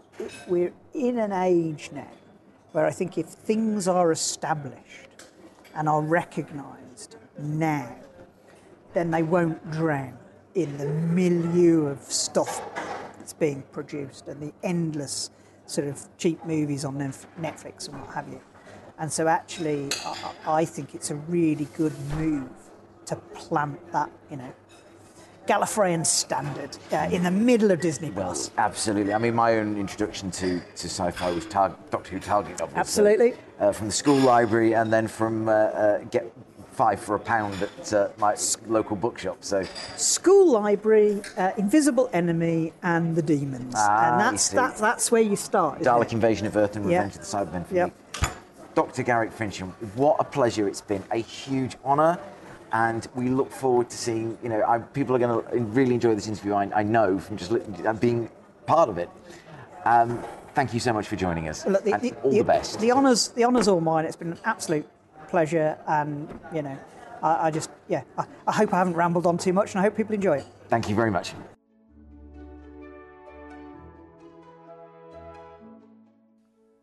we're in an age now where I think if things are established and are recognised now, then they won't drown in the milieu of stuff that's being produced and the endless sort of cheap movies on Netflix and what have you. And so, actually, I think it's a really good move to plant that, you know, Gallifreyan standard uh, in the middle of Disney Plus. Well, absolutely. I mean, my own introduction to, to sci-fi was tar- Doctor Who Target, obviously. Absolutely. Uh, from the school library, and then from uh, uh get five for a pound at uh, my local bookshop. So, school library, uh, Invisible Enemy, and the Demons, ah, and that's that, that's where you start. Dalek it? Invasion of Earth and Revenge yep. of the Cybermen. Yep. Dr. Garrick Fincham, what a pleasure it's been. A huge honour and we look forward to seeing. You know, I, people are going to really enjoy this interview. I, I know from just being part of it. Um, thank you so much for joining us. Look, the, the, all the, the, best. The honours, the honours, all mine. It's been an absolute pleasure, and you know, I, I just yeah, I, I hope I haven't rambled on too much, and I hope people enjoy it. Thank you very much.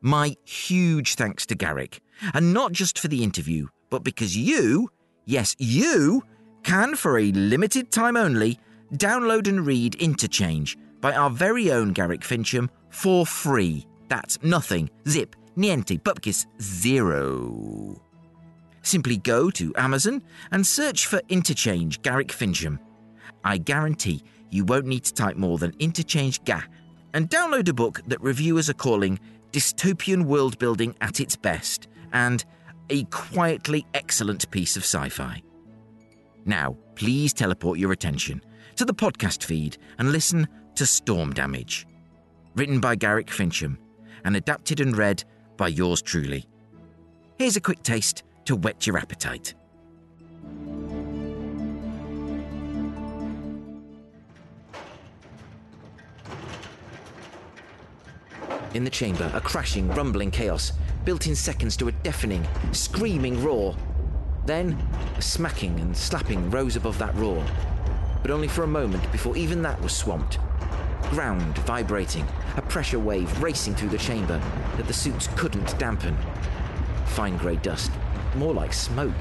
My huge thanks to Garrick, and not just for the interview, but because you Yes, you can, for a limited time only, download and read Interchange by our very own Garrick Fincham for free. That's nothing, zip, niente, pupkis, zero. Simply go to Amazon and search for Interchange Garrick Fincham. I guarantee you won't need to type more than Interchange GA and download a book that reviewers are calling dystopian world building at its best and a quietly excellent piece of sci fi. Now, please teleport your attention to the podcast feed and listen to Storm Damage. Written by Garrick Fincham and adapted and read by yours truly. Here's a quick taste to whet your appetite. In the chamber, a crashing, rumbling chaos built in seconds to a deafening, screaming roar. Then, a smacking and slapping rose above that roar, but only for a moment before even that was swamped. Ground vibrating, a pressure wave racing through the chamber that the suits couldn't dampen. Fine grey dust, more like smoke,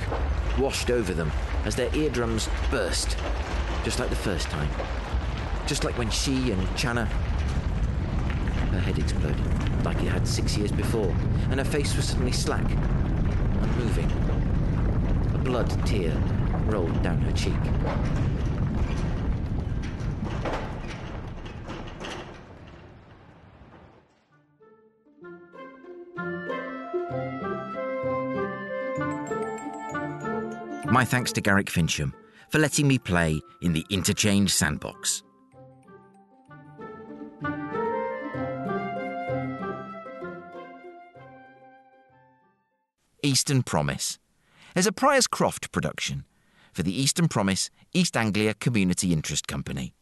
washed over them as their eardrums burst, just like the first time. Just like when she and Channa. Her head exploded like it had six years before, and her face was suddenly slack, unmoving. A blood tear rolled down her cheek. My thanks to Garrick Fincham for letting me play in the Interchange Sandbox. Eastern Promise is a Priors Croft production for the Eastern Promise East Anglia Community Interest Company.